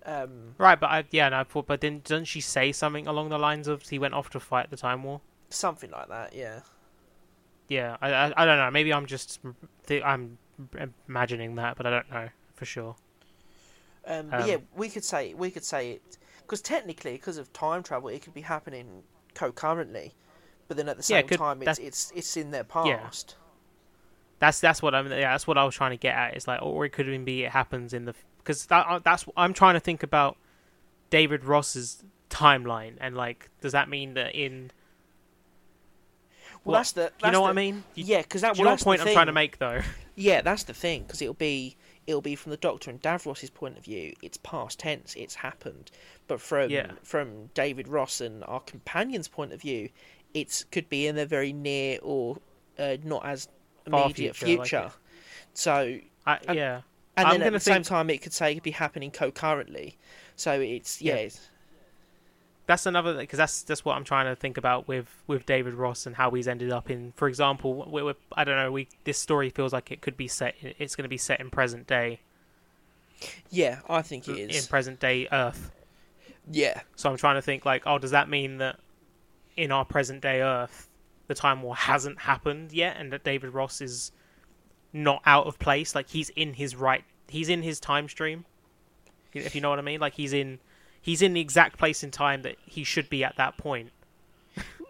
Um, Right, but I yeah, no, I thought, but then doesn't she say something along the lines of he went off to fight the Time War? something like that. Yeah. Yeah, I I, I don't know. Maybe I'm just th- I'm imagining that, but I don't know for sure. Um, Um, yeah, we could say we could say it because technically, because of time travel, it could be happening concurrently, but then at the Yeah, same could- time, it's it's it's in their Yeah. past. That's that's what I'm. Yeah, that's what I was trying to get at. It's like, or it could even be it happens in the because that uh, that's I'm trying to think about David Ross's timeline and like, does that mean that in Well, What- that's the that's you know what I mean? You, Yeah, because that well, that's point the I'm trying to make though? Yeah, that's the thing because it'll be it'll be from the Doctor and Davros's point of view. It's past tense. It's happened. But from Yeah. from David Ross and our companion's point of view, it's could be in the very near or uh, not as Far immediate future, like so I, And- yeah, and I'm then at the same time, it could say it could be happening concurrently. So it's yeah, Yeah. it's- that's another because that's that's what I'm trying to think about with with David Ross and how he's ended up in. For example, we we I don't know. We this story feels like it could be set. It's going to be set in present day, yeah. I think it uh, is in present day Earth. Yeah, So I'm trying to think like, oh, does that mean that in our present day Earth, the time war hasn't happened yet, and that David Ross is not out of place? Like he's in his right, he's in his time stream. If you know what I mean, like he's in, he's in the exact place in time that he should be at that point.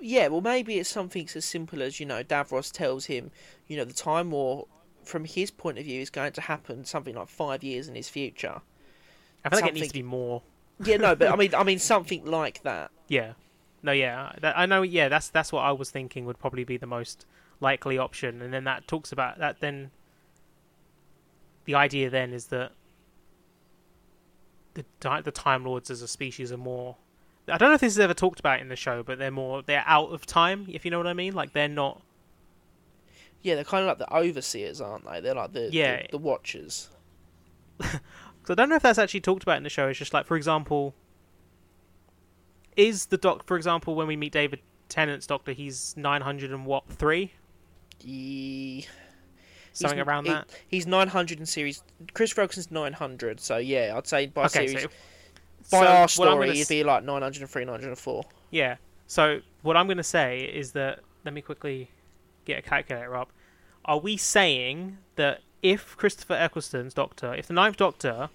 yeah. Well, maybe it's something as simple as you know, Davros tells him, you know, the time war from his point of view is going to happen something like five years in his future. I feel like it needs to be more. Yeah, no, but I mean, I mean something like that. Yeah, no, yeah, I know. Yeah, that's that's what I was thinking would probably be the most likely option, and then that talks about that. Then the idea then is that the the Time Lords as a species are more. I don't know if this is ever talked about in the show, but they're more they're out of time. If you know what I mean, like they're not. Yeah, they're kind of like the overseers, aren't they? They're like the Yeah. the, the watchers. So I don't know if that's actually talked about in the show. It's just like, for example, is the doc, for example, when we meet David Tennant's Doctor, he's nine hundred and what three, Something he's, around he- that. He's nine hundred in series. Chris Rogson's nine hundred. So yeah, I'd say by Okay, series so, by so our what I'm story, gonna it'd be like 903, 904. Yeah. So what I'm going to say is that let me quickly get a calculator up. Are we saying that if Christopher Eccleston's Doctor, if the Ninth Doctor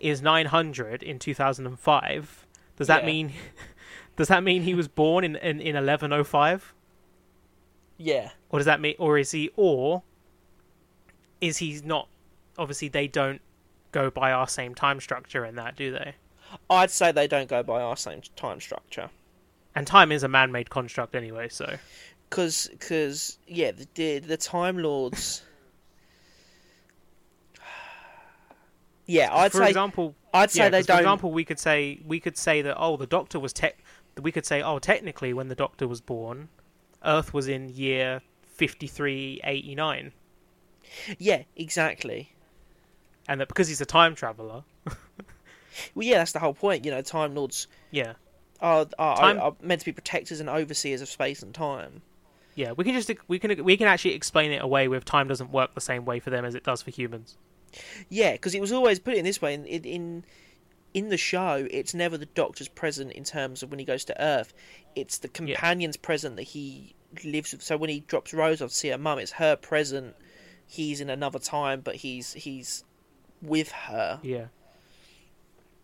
is 900 in 2005, does that Yeah. mean does that mean he was born in in, in 1105? Yeah. Or does that mean or is he or is he not obviously they don't go by our same time structure in that, do they? I'd say they don't go by our same time structure. And time is a man-made construct anyway, so Because, cause, yeah, the, the, the Time Lords. yeah, I'd for say. example, I'd say yeah, they don't. For example, we could say we could say that oh, the Doctor was tech. We could say oh, technically, when the Doctor was born, Earth was in year fifty three eighty nine, yeah, exactly. and that because he's a time traveler. Well, yeah, that's the whole point. You know, Time Lords Yeah, are are, Time- are meant to be protectors and overseers of space and time. yeah. We can just we can we can actually explain it away with time doesn't work the same way for them as it does for humans. Yeah, because it was always put it in this way in, in in the show. It's never the Doctor's present in terms of when he goes to Earth. It's the companion's present that he lives with. So when he drops Rose off to see her mum, it's her present. He's in another time, but he's he's with her Yeah,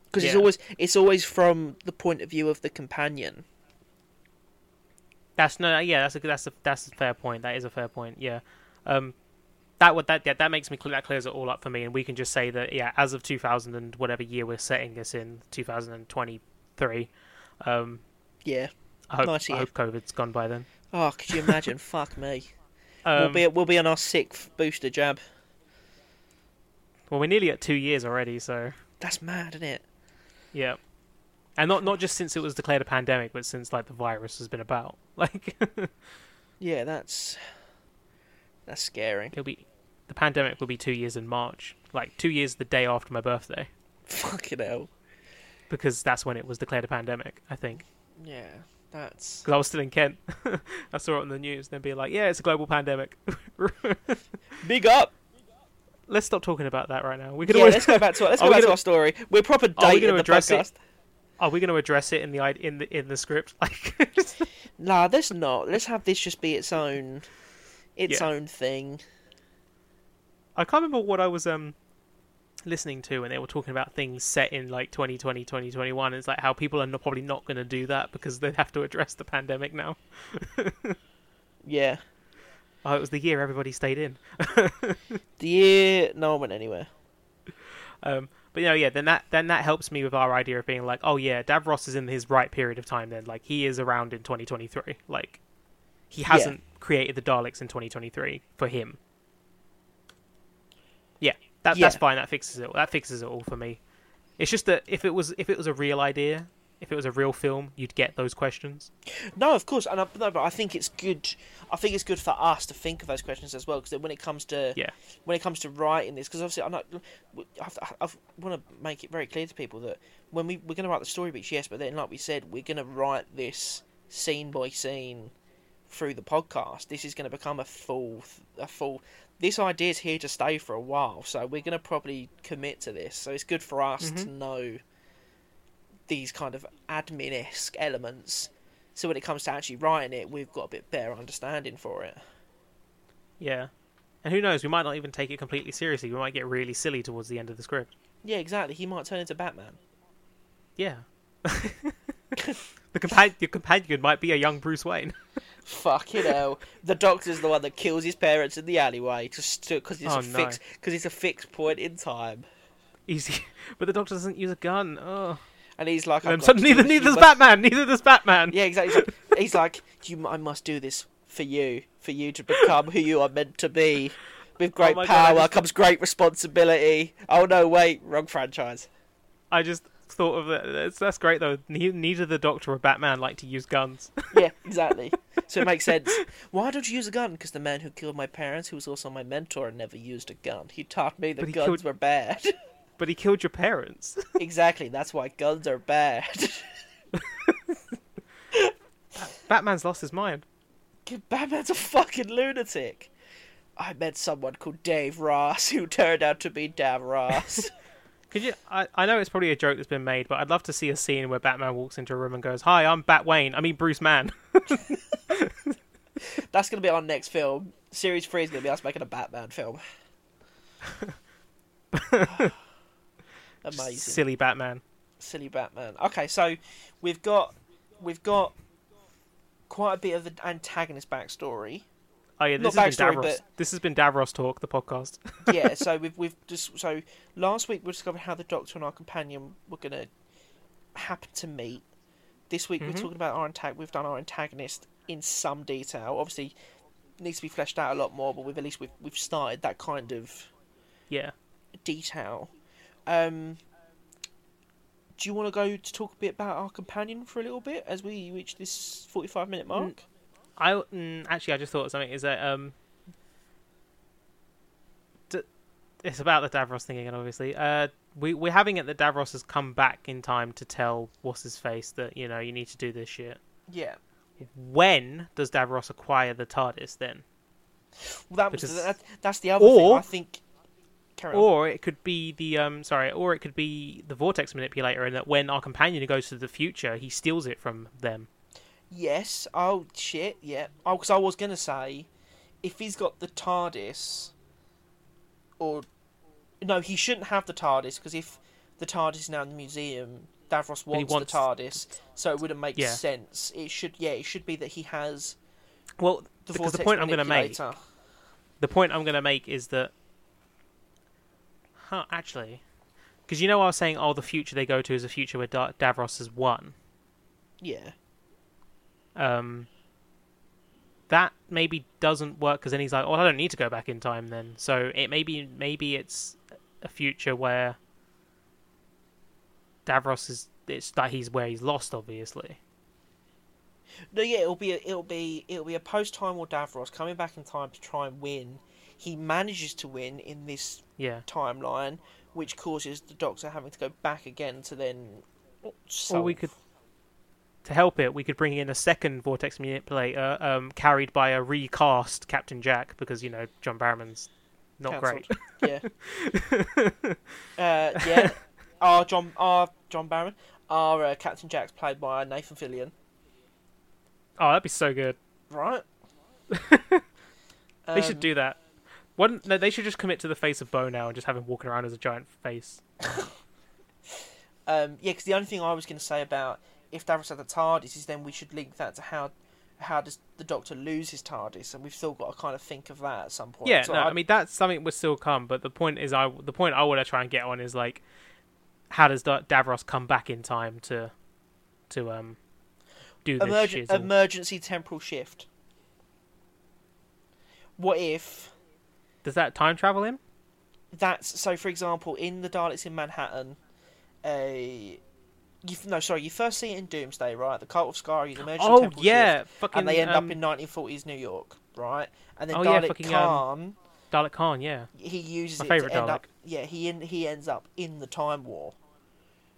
because it's always it's always from the point of view of the companion. that's no. Yeah, that's a that's a that's a fair point. That is a fair point. Yeah. Um, that would that yeah, that makes me clear that clears it all up for me, and we can just say that yeah, as of 2000 and whatever year we're setting this in, 2023. Um, Yeah. I hope, Nice I hope COVID's gone by then. Oh, could you imagine? Fuck me. Um, we'll be we'll be on our sixth booster jab. well, we're nearly at two years already, so That's mad, isn't it? yeah, and not not just since it was declared a pandemic, but since like the virus has been about. Like Yeah, that's that's scary. it'll be the pandemic will be two years in March, like two years the day after my birthday, Fucking hell. because that's when it was declared a pandemic. I think Yeah, that's because I was still in Kent. I saw it on the news. They'd be like, "Yeah, it's a global pandemic." big up. let's stop talking about that right now. We could Yeah, always. let's go back to let's go back gonna- our story. We're proper Are we the address it? podcast. Are we going to address it in the in the in the script? Like, Nah, let's not. Let's have this just be its own, its Yeah. own thing. I can't remember what I was um listening to when they were talking about things set in like 2020 2021 it's like how people are not, probably not going to do that because they have to address the pandemic now. Yeah, oh it was the year everybody stayed in. The year no one went anywhere. um but you know yeah then that then that helps me with our idea of being like oh yeah davros is in his right period of time then. Like he is around in 2023 like he hasn't created the daleks in 2023 for him yeah that, that's fine that fixes it that fixes it all for me it's just that if it was if it was a real idea if it was a real film you'd get those questions No, of course, and I, no, but I think it's good. I think it's good for us to think of those questions as well, because when it comes to Yeah. when it comes to writing this, because obviously I'm not. I, I, want to make it very clear to people that when we we're going to write the story beats, yes, but then like we said, we're going to write this scene by scene through the podcast. This is going to become a full a full. This idea is here to stay for a while, so we're going to probably commit to this. So it's good for us to mm-hmm. know these kind of admin esque elements. So when it comes to actually writing it, we've got a bit better understanding for it. yeah and who knows we might not even take it completely seriously we might get really silly towards the end of the script Yeah, exactly. He might turn into Batman. yeah the companion your companion might be a young bruce wayne Fuck you know. the Doctor's the one that kills his parents in the alleyway just because it's Oh, a no. fix because it's a fixed point in time. easy but the doctor doesn't use a gun oh And he's like, got so do neither neither does must- batman neither does batman Yeah, exactly. He's like, he's like, you, I must do this for you, for you to become who you are meant to be. With oh great Oh my God, power just- comes great responsibility. Oh no, wait, wrong franchise. I just thought of it. That's, that's great though. Ne- Neither the Doctor or Batman like to use guns. Yeah, exactly. so it makes sense. Why don't you use a gun? Because the man who killed my parents, who was also my mentor, never used a gun. He taught me that guns killed- were bad. but he killed your parents. exactly. That's why guns are bad. Batman's lost his mind. Batman's a fucking lunatic. I met someone called Dave Ross who turned out to be Dav Ross. Could you? I, I know it's probably a joke that's been made, but I'd love to see a scene where Batman walks into a room and goes, "Hi, I'm Bat Wayne. I mean Bruce Mann." That's going to be our next film. Series 3 is going to be us making a Batman film. Amazing. Silly Batman. silly Batman. Okay, so we've got we've got quite a bit of the antagonist backstory. Oh yeah, Not this has been Davros. but- This has been Davros talk, the podcast. Yeah, so we've we've just so last week we discovered how the Doctor and our companion were gonna happen to meet. This week Mhm. we're talking about our antag- We've done our antagonist in some detail. Obviously, needs to be fleshed out a lot more, but we've at least we've we've started that kind of yeah. detail. Um, do you want to go to talk a bit about our companion for a little bit as we reach this forty-five minute mark? I mm, actually I just thought of something is that um, d- it's about the Davros thing again. Obviously, uh, we we're having it that Davros has come back in time to tell what's his face that you know you need to do this shit. Yeah. When does Davros acquire the TARDIS then? Well, that was Because- that, that's the other or- thing. I think. Or it could be the um sorry, or it could be the vortex manipulator, and that when our companion goes to the future, he steals it from them. Yes. Oh shit. Yeah. Oh, because I was gonna say, if he's got the TARDIS, or no, he shouldn't have the TARDIS because if the TARDIS is now in the museum, Davros wants, wants- the TARDIS, so it wouldn't make Yeah. sense. It should. Yeah. It should be that he has Well, the because the point I'm going to make, the point I'm going to make is that, huh? Actually, because you know I was saying, oh, the future they go to is a future where da- Davros has won. Yeah. Um, that maybe doesn't work because then he's like, oh, I don't need to go back in time then. So it maybe maybe it's a future where Davros is it's that he's where he's lost, obviously. No, yeah, it'll be a, it'll be it'll be a post time or Davros coming back in time to try and win. He manages to win in this Yeah. timeline, which causes the Doctor having to go back again to then. Or we could, to help it, we could bring in a second vortex manipulator, um, carried by a recast Captain Jack, because you know John Barrowman's not great. Yeah. uh, yeah. Our John, our John Barron, our uh, Captain Jack's played by Nathan Fillion, oh, that'd be so good. right? They should Um, do that. One, no, they should just commit to the face of Boe now and just have him walking around as a giant face. Um, yeah, because the only thing I was going to say about if Davros had the TARDIS then we should link that to how how does the Doctor lose his TARDIS, and we've still got to kind of think of that at some point. Yeah, So no, I- I mean that's something would still come, but the point is, I the point I want to try and get on is like, how does Davros come back in time to, to um, do this Emergen- shizzle? emergency temporal shift. What if does that time travel him? that's so? For example, in the Daleks in Manhattan, a you, no, sorry, you first see it in Doomsday, right? The Cult of Skaro use emergency Oh temporal yeah, shift, fucking. and they end um, up in 1940s New York, right? And then Oh, yeah, Dalek fucking, um, Caan, Dalek Caan. Yeah, he uses my it favourite to end Dalek. up. Yeah, he en- he ends up in the Time War.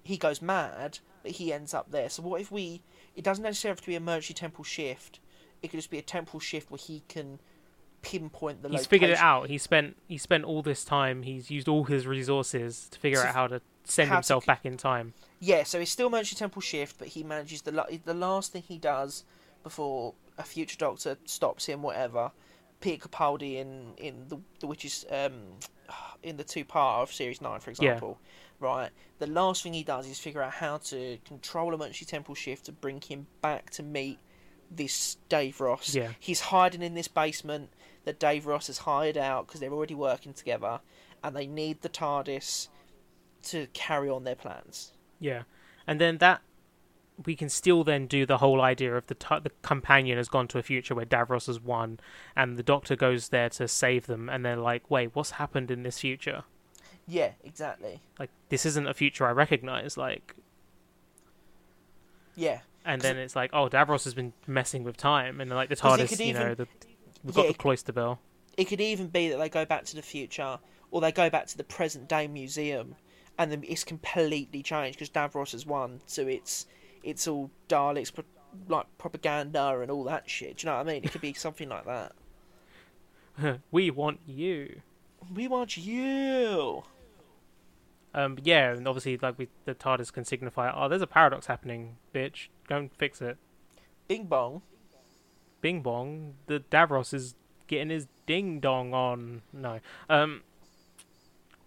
He goes mad, but he ends up there. So what if we? It doesn't necessarily have to be emergency temporal shift. It could just be a temporal shift where he can pinpoint the. he's figured it out. He spent he spent all this time. He's used all his resources to figure To out how to send how to himself c- back in time. Yeah, so it's still emergency temporal shift, but he manages the la- the last thing he does before a future Doctor stops him. Whatever. Peter Capaldi in in the the witches um in the two part of series nine, for Yeah. example. Right. The last thing he does is figure out how to control a emergency temporal shift to bring him back to meet this Dave Ross. Yeah. He's hiding in this basement that Dave Ross has hired out because they're already working together, and they need the TARDIS to carry on their plans. Yeah, and then that we can still then do the whole idea of the t- the companion has gone to a future where Davros has won, and the Doctor goes there to save them, and they're like, "Wait, what's happened in this future? Yeah, exactly. Like, this isn't a future I recognize." Like, Yeah. And then it's like, "Oh, Davros has been messing with time," and like the TARDIS, you even- know, the we've Yeah, got the cloister bell. It could even be that they go back to the future, or they go back to the present day museum, and then it's completely changed because Davros has won. So it's it's all Daleks pro- like propaganda and all that shit. Do you know what I mean? It could be something like that. we want you. We want you. Um, yeah, and obviously, like we, the TARDIS can signify, "Oh, there's a paradox happening, bitch. Go and fix it." Bing bong. Bing bong, the Davros is getting his ding dong on. No, um,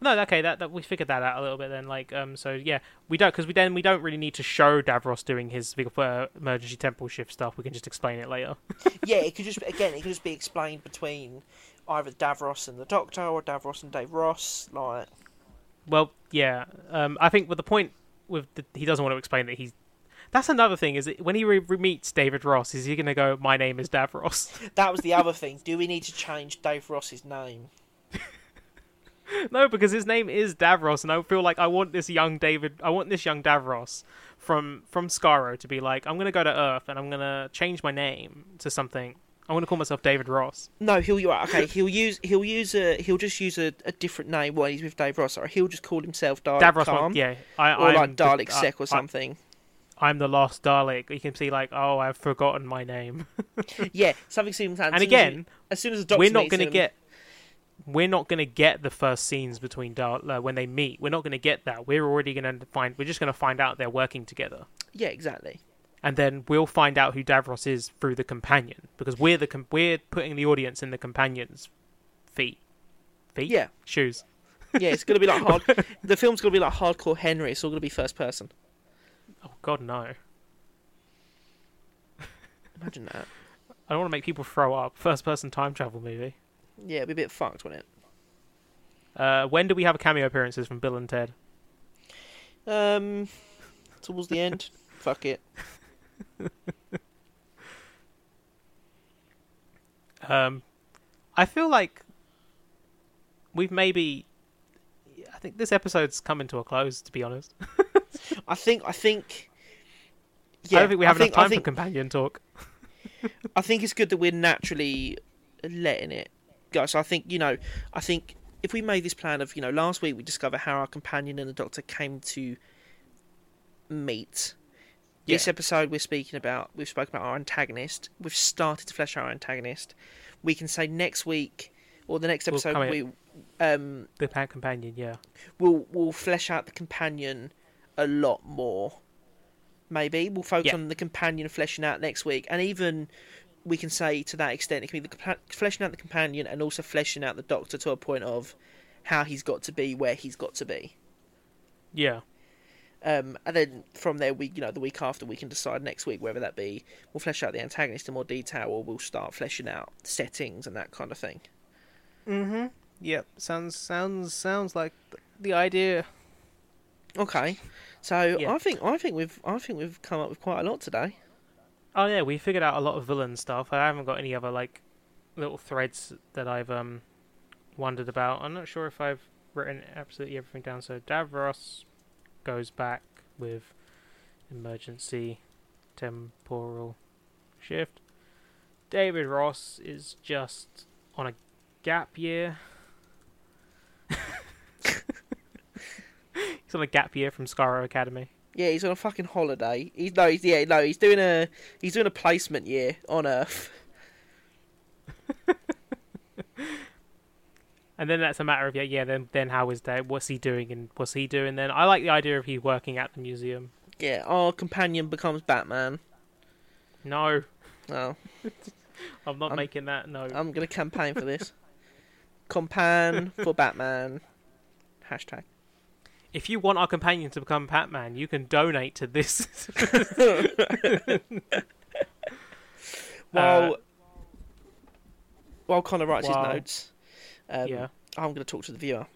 no, okay, that, that we figured that out a little bit then. Like, um, so yeah, we don't because we then we don't really need to show Davros doing his big uh, emergency temporal shift stuff. We can just explain it later. yeah, it could just again, it could just be explained between either Davros and the Doctor or Davros and Dave Ross. Like, Well, yeah, um, I think with the point with the, he doesn't want to explain that he's. That's another thing. Is it, when he re- meets David Ross, is he going to go, "My name is Davros"? that was the other thing. Do we need to change Dave Ross's name? no, because his name is Davros, and I feel like I want this young David. I want this young Davros from from Skaro to be like, I'm gonna go to Earth and I'm gonna change my name to something. I'm gonna call myself David Ross. No, he'll you are- okay. He'll use he'll use a he'll just use a, a different name while he's with Dave Ross, or he'll just call himself Dalek Davros, yeah, I, or I'm like Dalek I- Sec or I- something. I'm the lost Dalek. You can see like, oh, I've forgotten my name. yeah, something seems. and again, as soon as the doctor we're not going to get we're not going to get the first scenes between Dal- uh, when they meet. We're not going to get that. We're already going to find. We're just going to find out they're working together, Yeah, exactly. and then we'll find out who Davros is through the companion because we're the com- we're putting the audience in the companion's feet, feet, Yeah, shoes. yeah. It's gonna be like hard. the film's gonna be like hardcore Henry. It's all gonna be first person. Oh God, no! Imagine that. I don't want to make people throw up. First person time travel movie. Yeah, it'd be a bit fucked, wouldn't it? Uh, when do we have cameo appearances from Bill and Ted? Um, towards the end. Fuck it. Um, I feel like we've maybe. I think this episode's coming to a close. To be honest, I think. I think. Yeah, I don't think we have think, enough time think, for companion talk. I think it's good that we're naturally letting it go. So I think you know, I think if we made this plan of you know, last week we discovered how our companion and the Doctor came to meet. This episode we're speaking about, we've spoken about our antagonist. We've started to flesh out our antagonist. We can say next week or the next We'll episode we um The pa- companion, yeah. we'll we'll flesh out the companion a lot more. Maybe we'll focus Yeah. on the companion fleshing out next week, and even we can say to that extent it can be the fleshing out the companion and also fleshing out the Doctor to a point of how he's got to be where he's got to be. Yeah. Um, and then from there, we you know the week after we can decide next week whether that be we'll flesh out the antagonist in more detail or we'll start fleshing out settings and that kind of thing. Mm-hmm. Yep. Sounds sounds sounds like the idea. Okay, so Yeah. I think I think we've I think we've come up with quite a lot today. Oh yeah, we figured out a lot of villain stuff. I haven't got any other like little threads that I've um wondered about. I'm not sure if I've written absolutely everything down. So Davros goes back with emergency temporal shift. David Ross is just on a gap year. He's on a gap year from Skaro Academy. Yeah, he's on a fucking holiday. He's no, he's yeah, no, he's doing a he's doing a placement year on Earth. And then that's a matter of yeah, yeah. Then then how is that? What's he doing? And what's he doing? Then I like the idea of he working at the museum. Yeah, our companion becomes Batman. No, Oh, I'm not I'm- making that. No, I'm gonna campaign for this. Compan for Batman. Hashtag. If you want our companion to become Batman, you can donate to this. While Uh, while Connor writes while- his notes, um, yeah. I'm gonna talk to the viewer.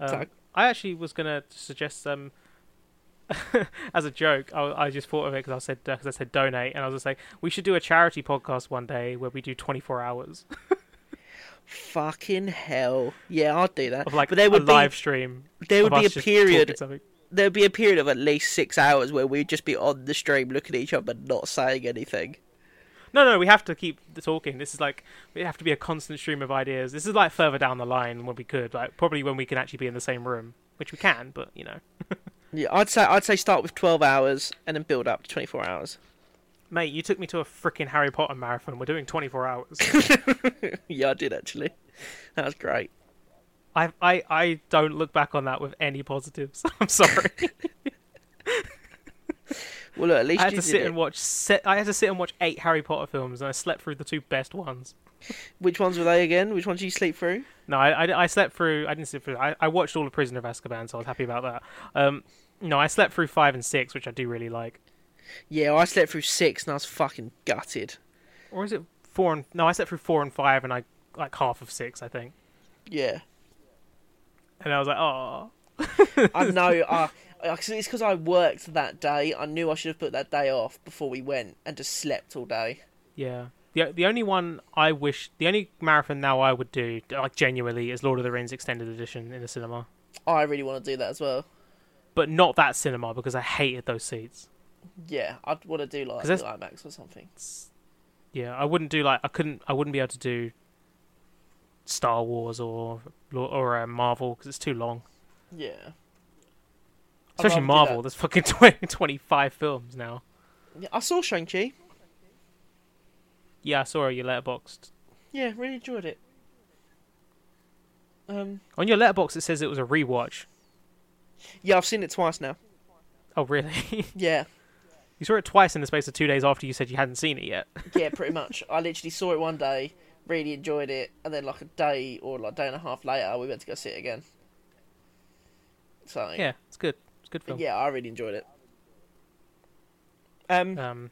Um, So- I actually was gonna suggest um. as a joke, I, I just thought of it because I said because I said donate, and I was just like, we should do a charity podcast one day where we do 24 hours Fucking hell. Yeah, I'd do that. of like but there a would live stream. there would be a period there would be a period of at least six hours where we'd just be on the stream looking at each other but not saying anything. No, no, we have to keep talking. This is like we have to be a constant stream of ideas. This is like further down the line when we could, like probably when we can actually be in the same room, which we can, but you know, Yeah, I'd say I'd say start with twelve hours and then build up to twenty four hours. Mate, you took me to a freaking Harry Potter marathon. We're doing 24 hours. yeah, I did actually. That was great. I, I, I don't look back on that with any positives. I'm sorry. Well, look, at least I had you to did sit it. and watch. Se- I had to sit and watch eight Harry Potter films, and I slept through the two best ones. Which ones were they again? Which ones did you sleep through? No, I, I, I slept through. I didn't sleep through. I, I watched all the Prisoner of Azkaban, so I was happy about that. Um, no, I slept through five and six, which I do really like. Yeah, I slept through six and I was fucking gutted. Or is it four and no? I slept through four and five, and I like half of six, I think. Yeah, And I was like, oh, I know. I, I- it's because I worked that day. I knew I should have put that day off before we went and just slept all day. yeah. the the only one I wish, the only marathon now I would do, like genuinely, is Lord of the Rings extended edition in the cinema, I really want to do that as well. but not that cinema because I hated those seats. Yeah, I'd want to do like the IMAX or something. Yeah, I wouldn't do like I couldn't, I wouldn't be able to do Star Wars or or uh, Marvel because it's too long. Yeah. Especially Marvel. that. There's fucking 20, 25 films now. Yeah, I saw Shang Chi. Yeah, I saw your Letterboxd. Yeah, really enjoyed it. Um, On your Letterboxd, it says it was a rewatch. yeah, I've seen it twice now. Oh, really? Yeah, you saw it twice in the space of two days after you said you hadn't seen it yet. yeah, pretty much. I literally saw it one day, really enjoyed it, and then like a day or like a day and a half later, we went to go see it again. So Yeah, it's good. It's a good film. yeah, I really enjoyed it. Um, Um,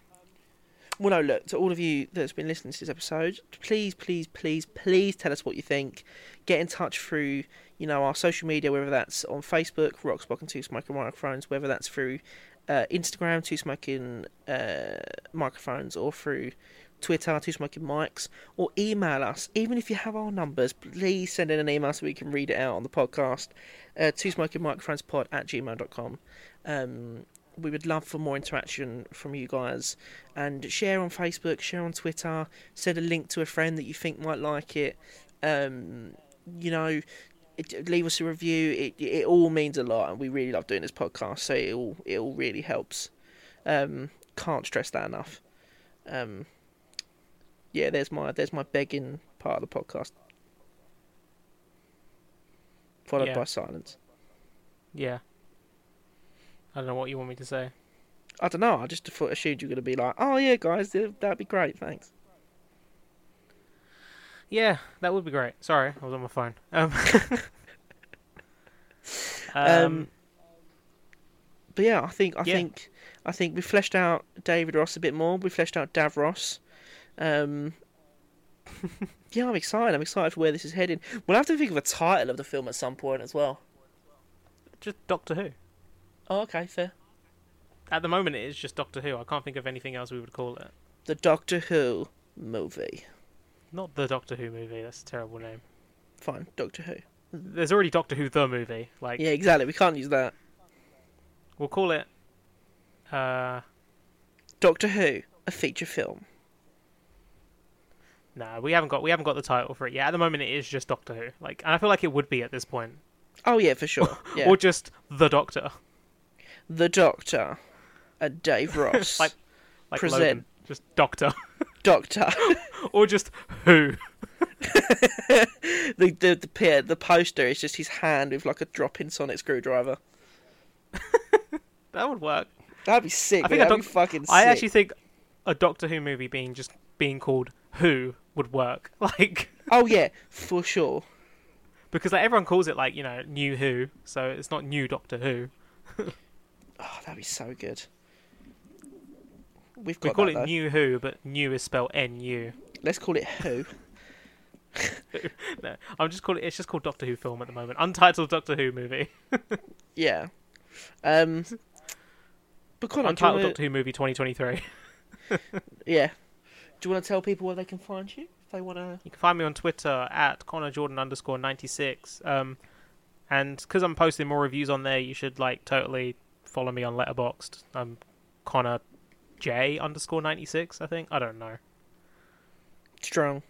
well, no, look to all of you that's been listening to this episode. Please, please, please, please tell us what you think. Get in touch through, you know, our social media, whether that's on Facebook, Rockspock and Two Smoking Microphones, whether that's through uh, Instagram, Two Smoking uh, Microphones, or through Twitter, Two Smoking Mics, or email us. Even if you have our numbers, please send in an email so we can read it out on the podcast. Uh, Two Smoking Microphones Pod at gmail.com. Um, we would love for more interaction from you guys and share on Facebook, share on Twitter, send a link to a friend that you think might like it. Um, you know, it, leave us a review. It it all means a lot, and we really love doing this podcast. So it all it all really helps. Um, can't stress that enough. Um, yeah, there's my there's my begging part of the podcast, followed Yeah. by silence. yeah. I don't know what you want me to say. I don't know. I just assumed you were going to be like, oh yeah, guys, that'd be great. Thanks. Yeah, that would be great. Sorry, I was on my phone. Um, Um, um, But yeah, I think I Yeah. think I think we fleshed out David Ross a bit more. We fleshed out Davros. Um, yeah, I'm excited. I'm excited for where this is heading. We'll have to think of a title of the film at some point as well. just Doctor Who. Oh, okay, fair. At the moment, it is just Doctor Who. I can't think of anything else we would call it. The Doctor Who movie. Not the Doctor Who movie. That's a terrible name. Fine, Doctor Who. There's already Doctor Who the movie. Like Yeah, exactly. We can't use that. we'll call it. Uh, Doctor Who, a feature film. no, we haven't got we haven't got the title for it yet. At the moment, it is just Doctor Who. Like, and I feel like it would be at this point, Oh yeah, for sure. Yeah. or just the Doctor, the Doctor, a Dave Ross. Like- like Present. Logan. Just Doctor, Doctor. or just Who. the the the, the poster is just his hand with like a drop-in sonic screwdriver. That would work. That'd be sick. I think That'd a be fucking sick. I actually think a Doctor Who movie being just being called Who would work. Like Oh yeah, for sure. because like everyone calls it like you know New Who, so it's not New Doctor Who. Oh, that'd be so good. We've We call that, it though. New Who, but New is spelled N U. Let's call it Who. No, I'm just calling it. It's just called Doctor Who film at the moment. Untitled Doctor Who movie. Yeah. Um. But Connor, Untitled wanna, Doctor Who movie 2023. yeah. Do you want to tell people where they can find you if they want to? You can find me on Twitter at Connor Jordan underscore 96. Um, and because I'm posting more reviews on there, you should like totally follow me on Letterboxd. I'm Connor J underscore 96. I think I don't know. Strong.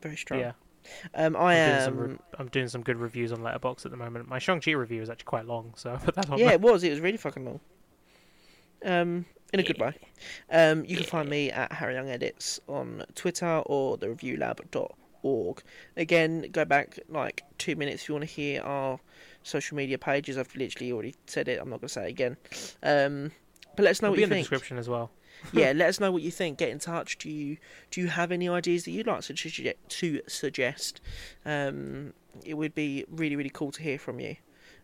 Very strong. Yeah, Um, I doing, am. some re- I'm doing some good reviews on Letterboxd at the moment. My Shang Chi review is actually quite long, so I put that on. yeah, there. it was. It was really fucking long. Um, in a good way. Um, you can find me at Harry Young Edits on Twitter or thereviewlab.org. Again, go back like two minutes if you want to hear our social media pages. I've literally already said it. I'm not going to say it again. Um, but let us know It'll what be you in the description as well. yeah, let us know what you think. Get in touch. Do you do you have any ideas that you'd like to, suge- to suggest? Um, it would be really really cool to hear from you.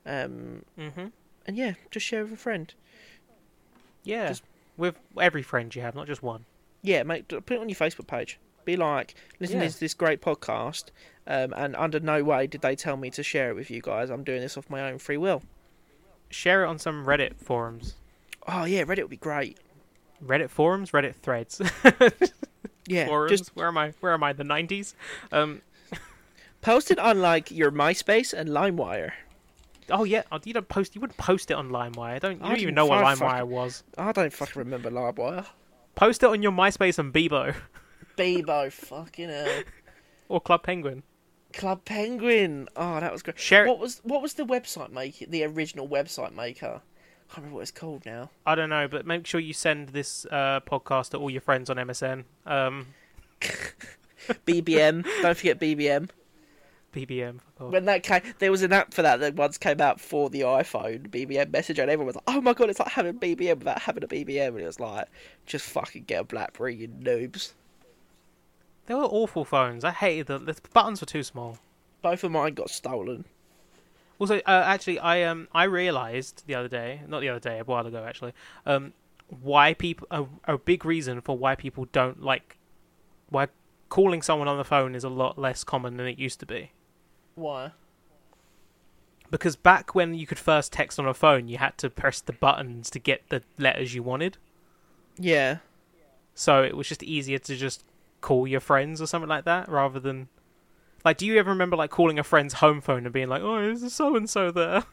Um, Mm-hmm. and yeah, just share with a friend. Yeah, Just- with every friend you have, not just one. Yeah, mate, put it on your Facebook page. Be like, listen Yeah. to this great podcast, um, and under no way did they tell me to share it with you guys. I'm doing this off my own free will. Share it on some Reddit forums. Oh yeah, Reddit would be great. Reddit forums, Reddit threads, Yeah, forums. just Where am I? Where am I? The nineties. Um. post it on like your MySpace and LimeWire. Oh yeah. oh, You don't post. You wouldn't post it on LimeWire. Don't. You I don't even know what LimeWire fucking- was. I don't fucking remember LimeWire. Post it on your MySpace and Bebo Bebo, fucking hell. or Club Penguin. Club Penguin. Oh, that was great. Share. What was what was the website maker? The original website maker. I can't remember what it's called now. I don't know, but make sure you send this uh, podcast to all your friends on MSN. Um, BBM. don't forget BBM. BBM. off. When that came, there was an app for that that once came out for the iPhone, BBM Messenger, and everyone was like, "Oh my god, it's like having BBM without having a BBM," and it was like, "Just fucking get a BlackBerry, you noobs." They were awful phones. I hated them. The buttons were too small. Both of mine got stolen. Also, uh, actually, I um I realized the other day, not the other day, a while ago actually, um, why people a, a big reason for why people don't like why calling someone on the phone is a lot less common than it used to be. Why? Because back when you could first text on a phone, you had to press the buttons to get the letters you wanted. Yeah. So it was just easier to just call your friends or something like that rather than like do you ever remember like calling a friend's home phone and being like, "Oh, is so and so there?"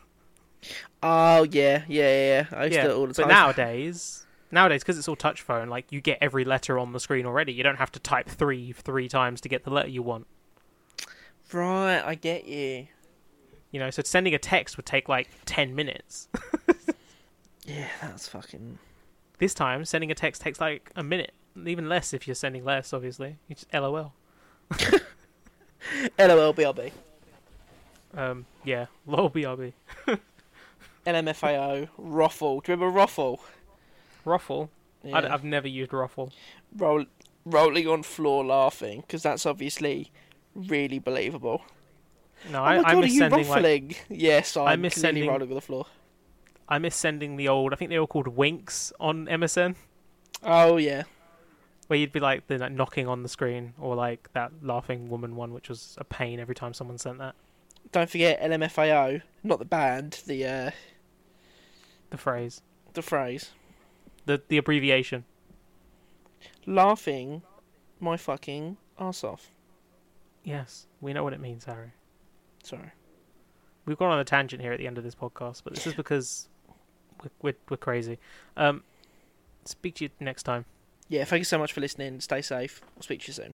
Oh yeah, yeah, yeah. I used to do it all the time. but nowadays, nowadays because it's all touch phone, like you get every letter on the screen already. You don't have to type 3 three times to get the letter you want. right, I get you. You know, so sending a text would take like 10 minutes. Yeah, that's fucking. This time, sending a text takes like a minute, even less if you're sending less. Obviously, you just LOL. LOL BRB. Um, yeah, lol brb. LMFAO. Ruffle. Do you remember Ruffle? Ruffle. Yeah. I, have never used Ruffle. Roll, rolling on floor laughing because that's obviously really believable. No, oh I, my I god, are you sending like? Yes, I'm I miss sending- rolling on the floor. I miss sending the old. I think they were called winks on MSN, Oh yeah, where you'd be like the like, knocking on the screen, or like that laughing woman one, which was a pain every time someone sent that. don't forget LMFAO, not the band, the uh, The phrase, the phrase. the the abbreviation. Laughing my fucking ass off. Yes, we know what it means, Harry. Sorry. We've gone on a tangent here at the end of this podcast, but this is because we're we're, we're crazy. Um, speak to you next time. Yeah, thank you so much for listening. Stay safe. I'll speak to you soon.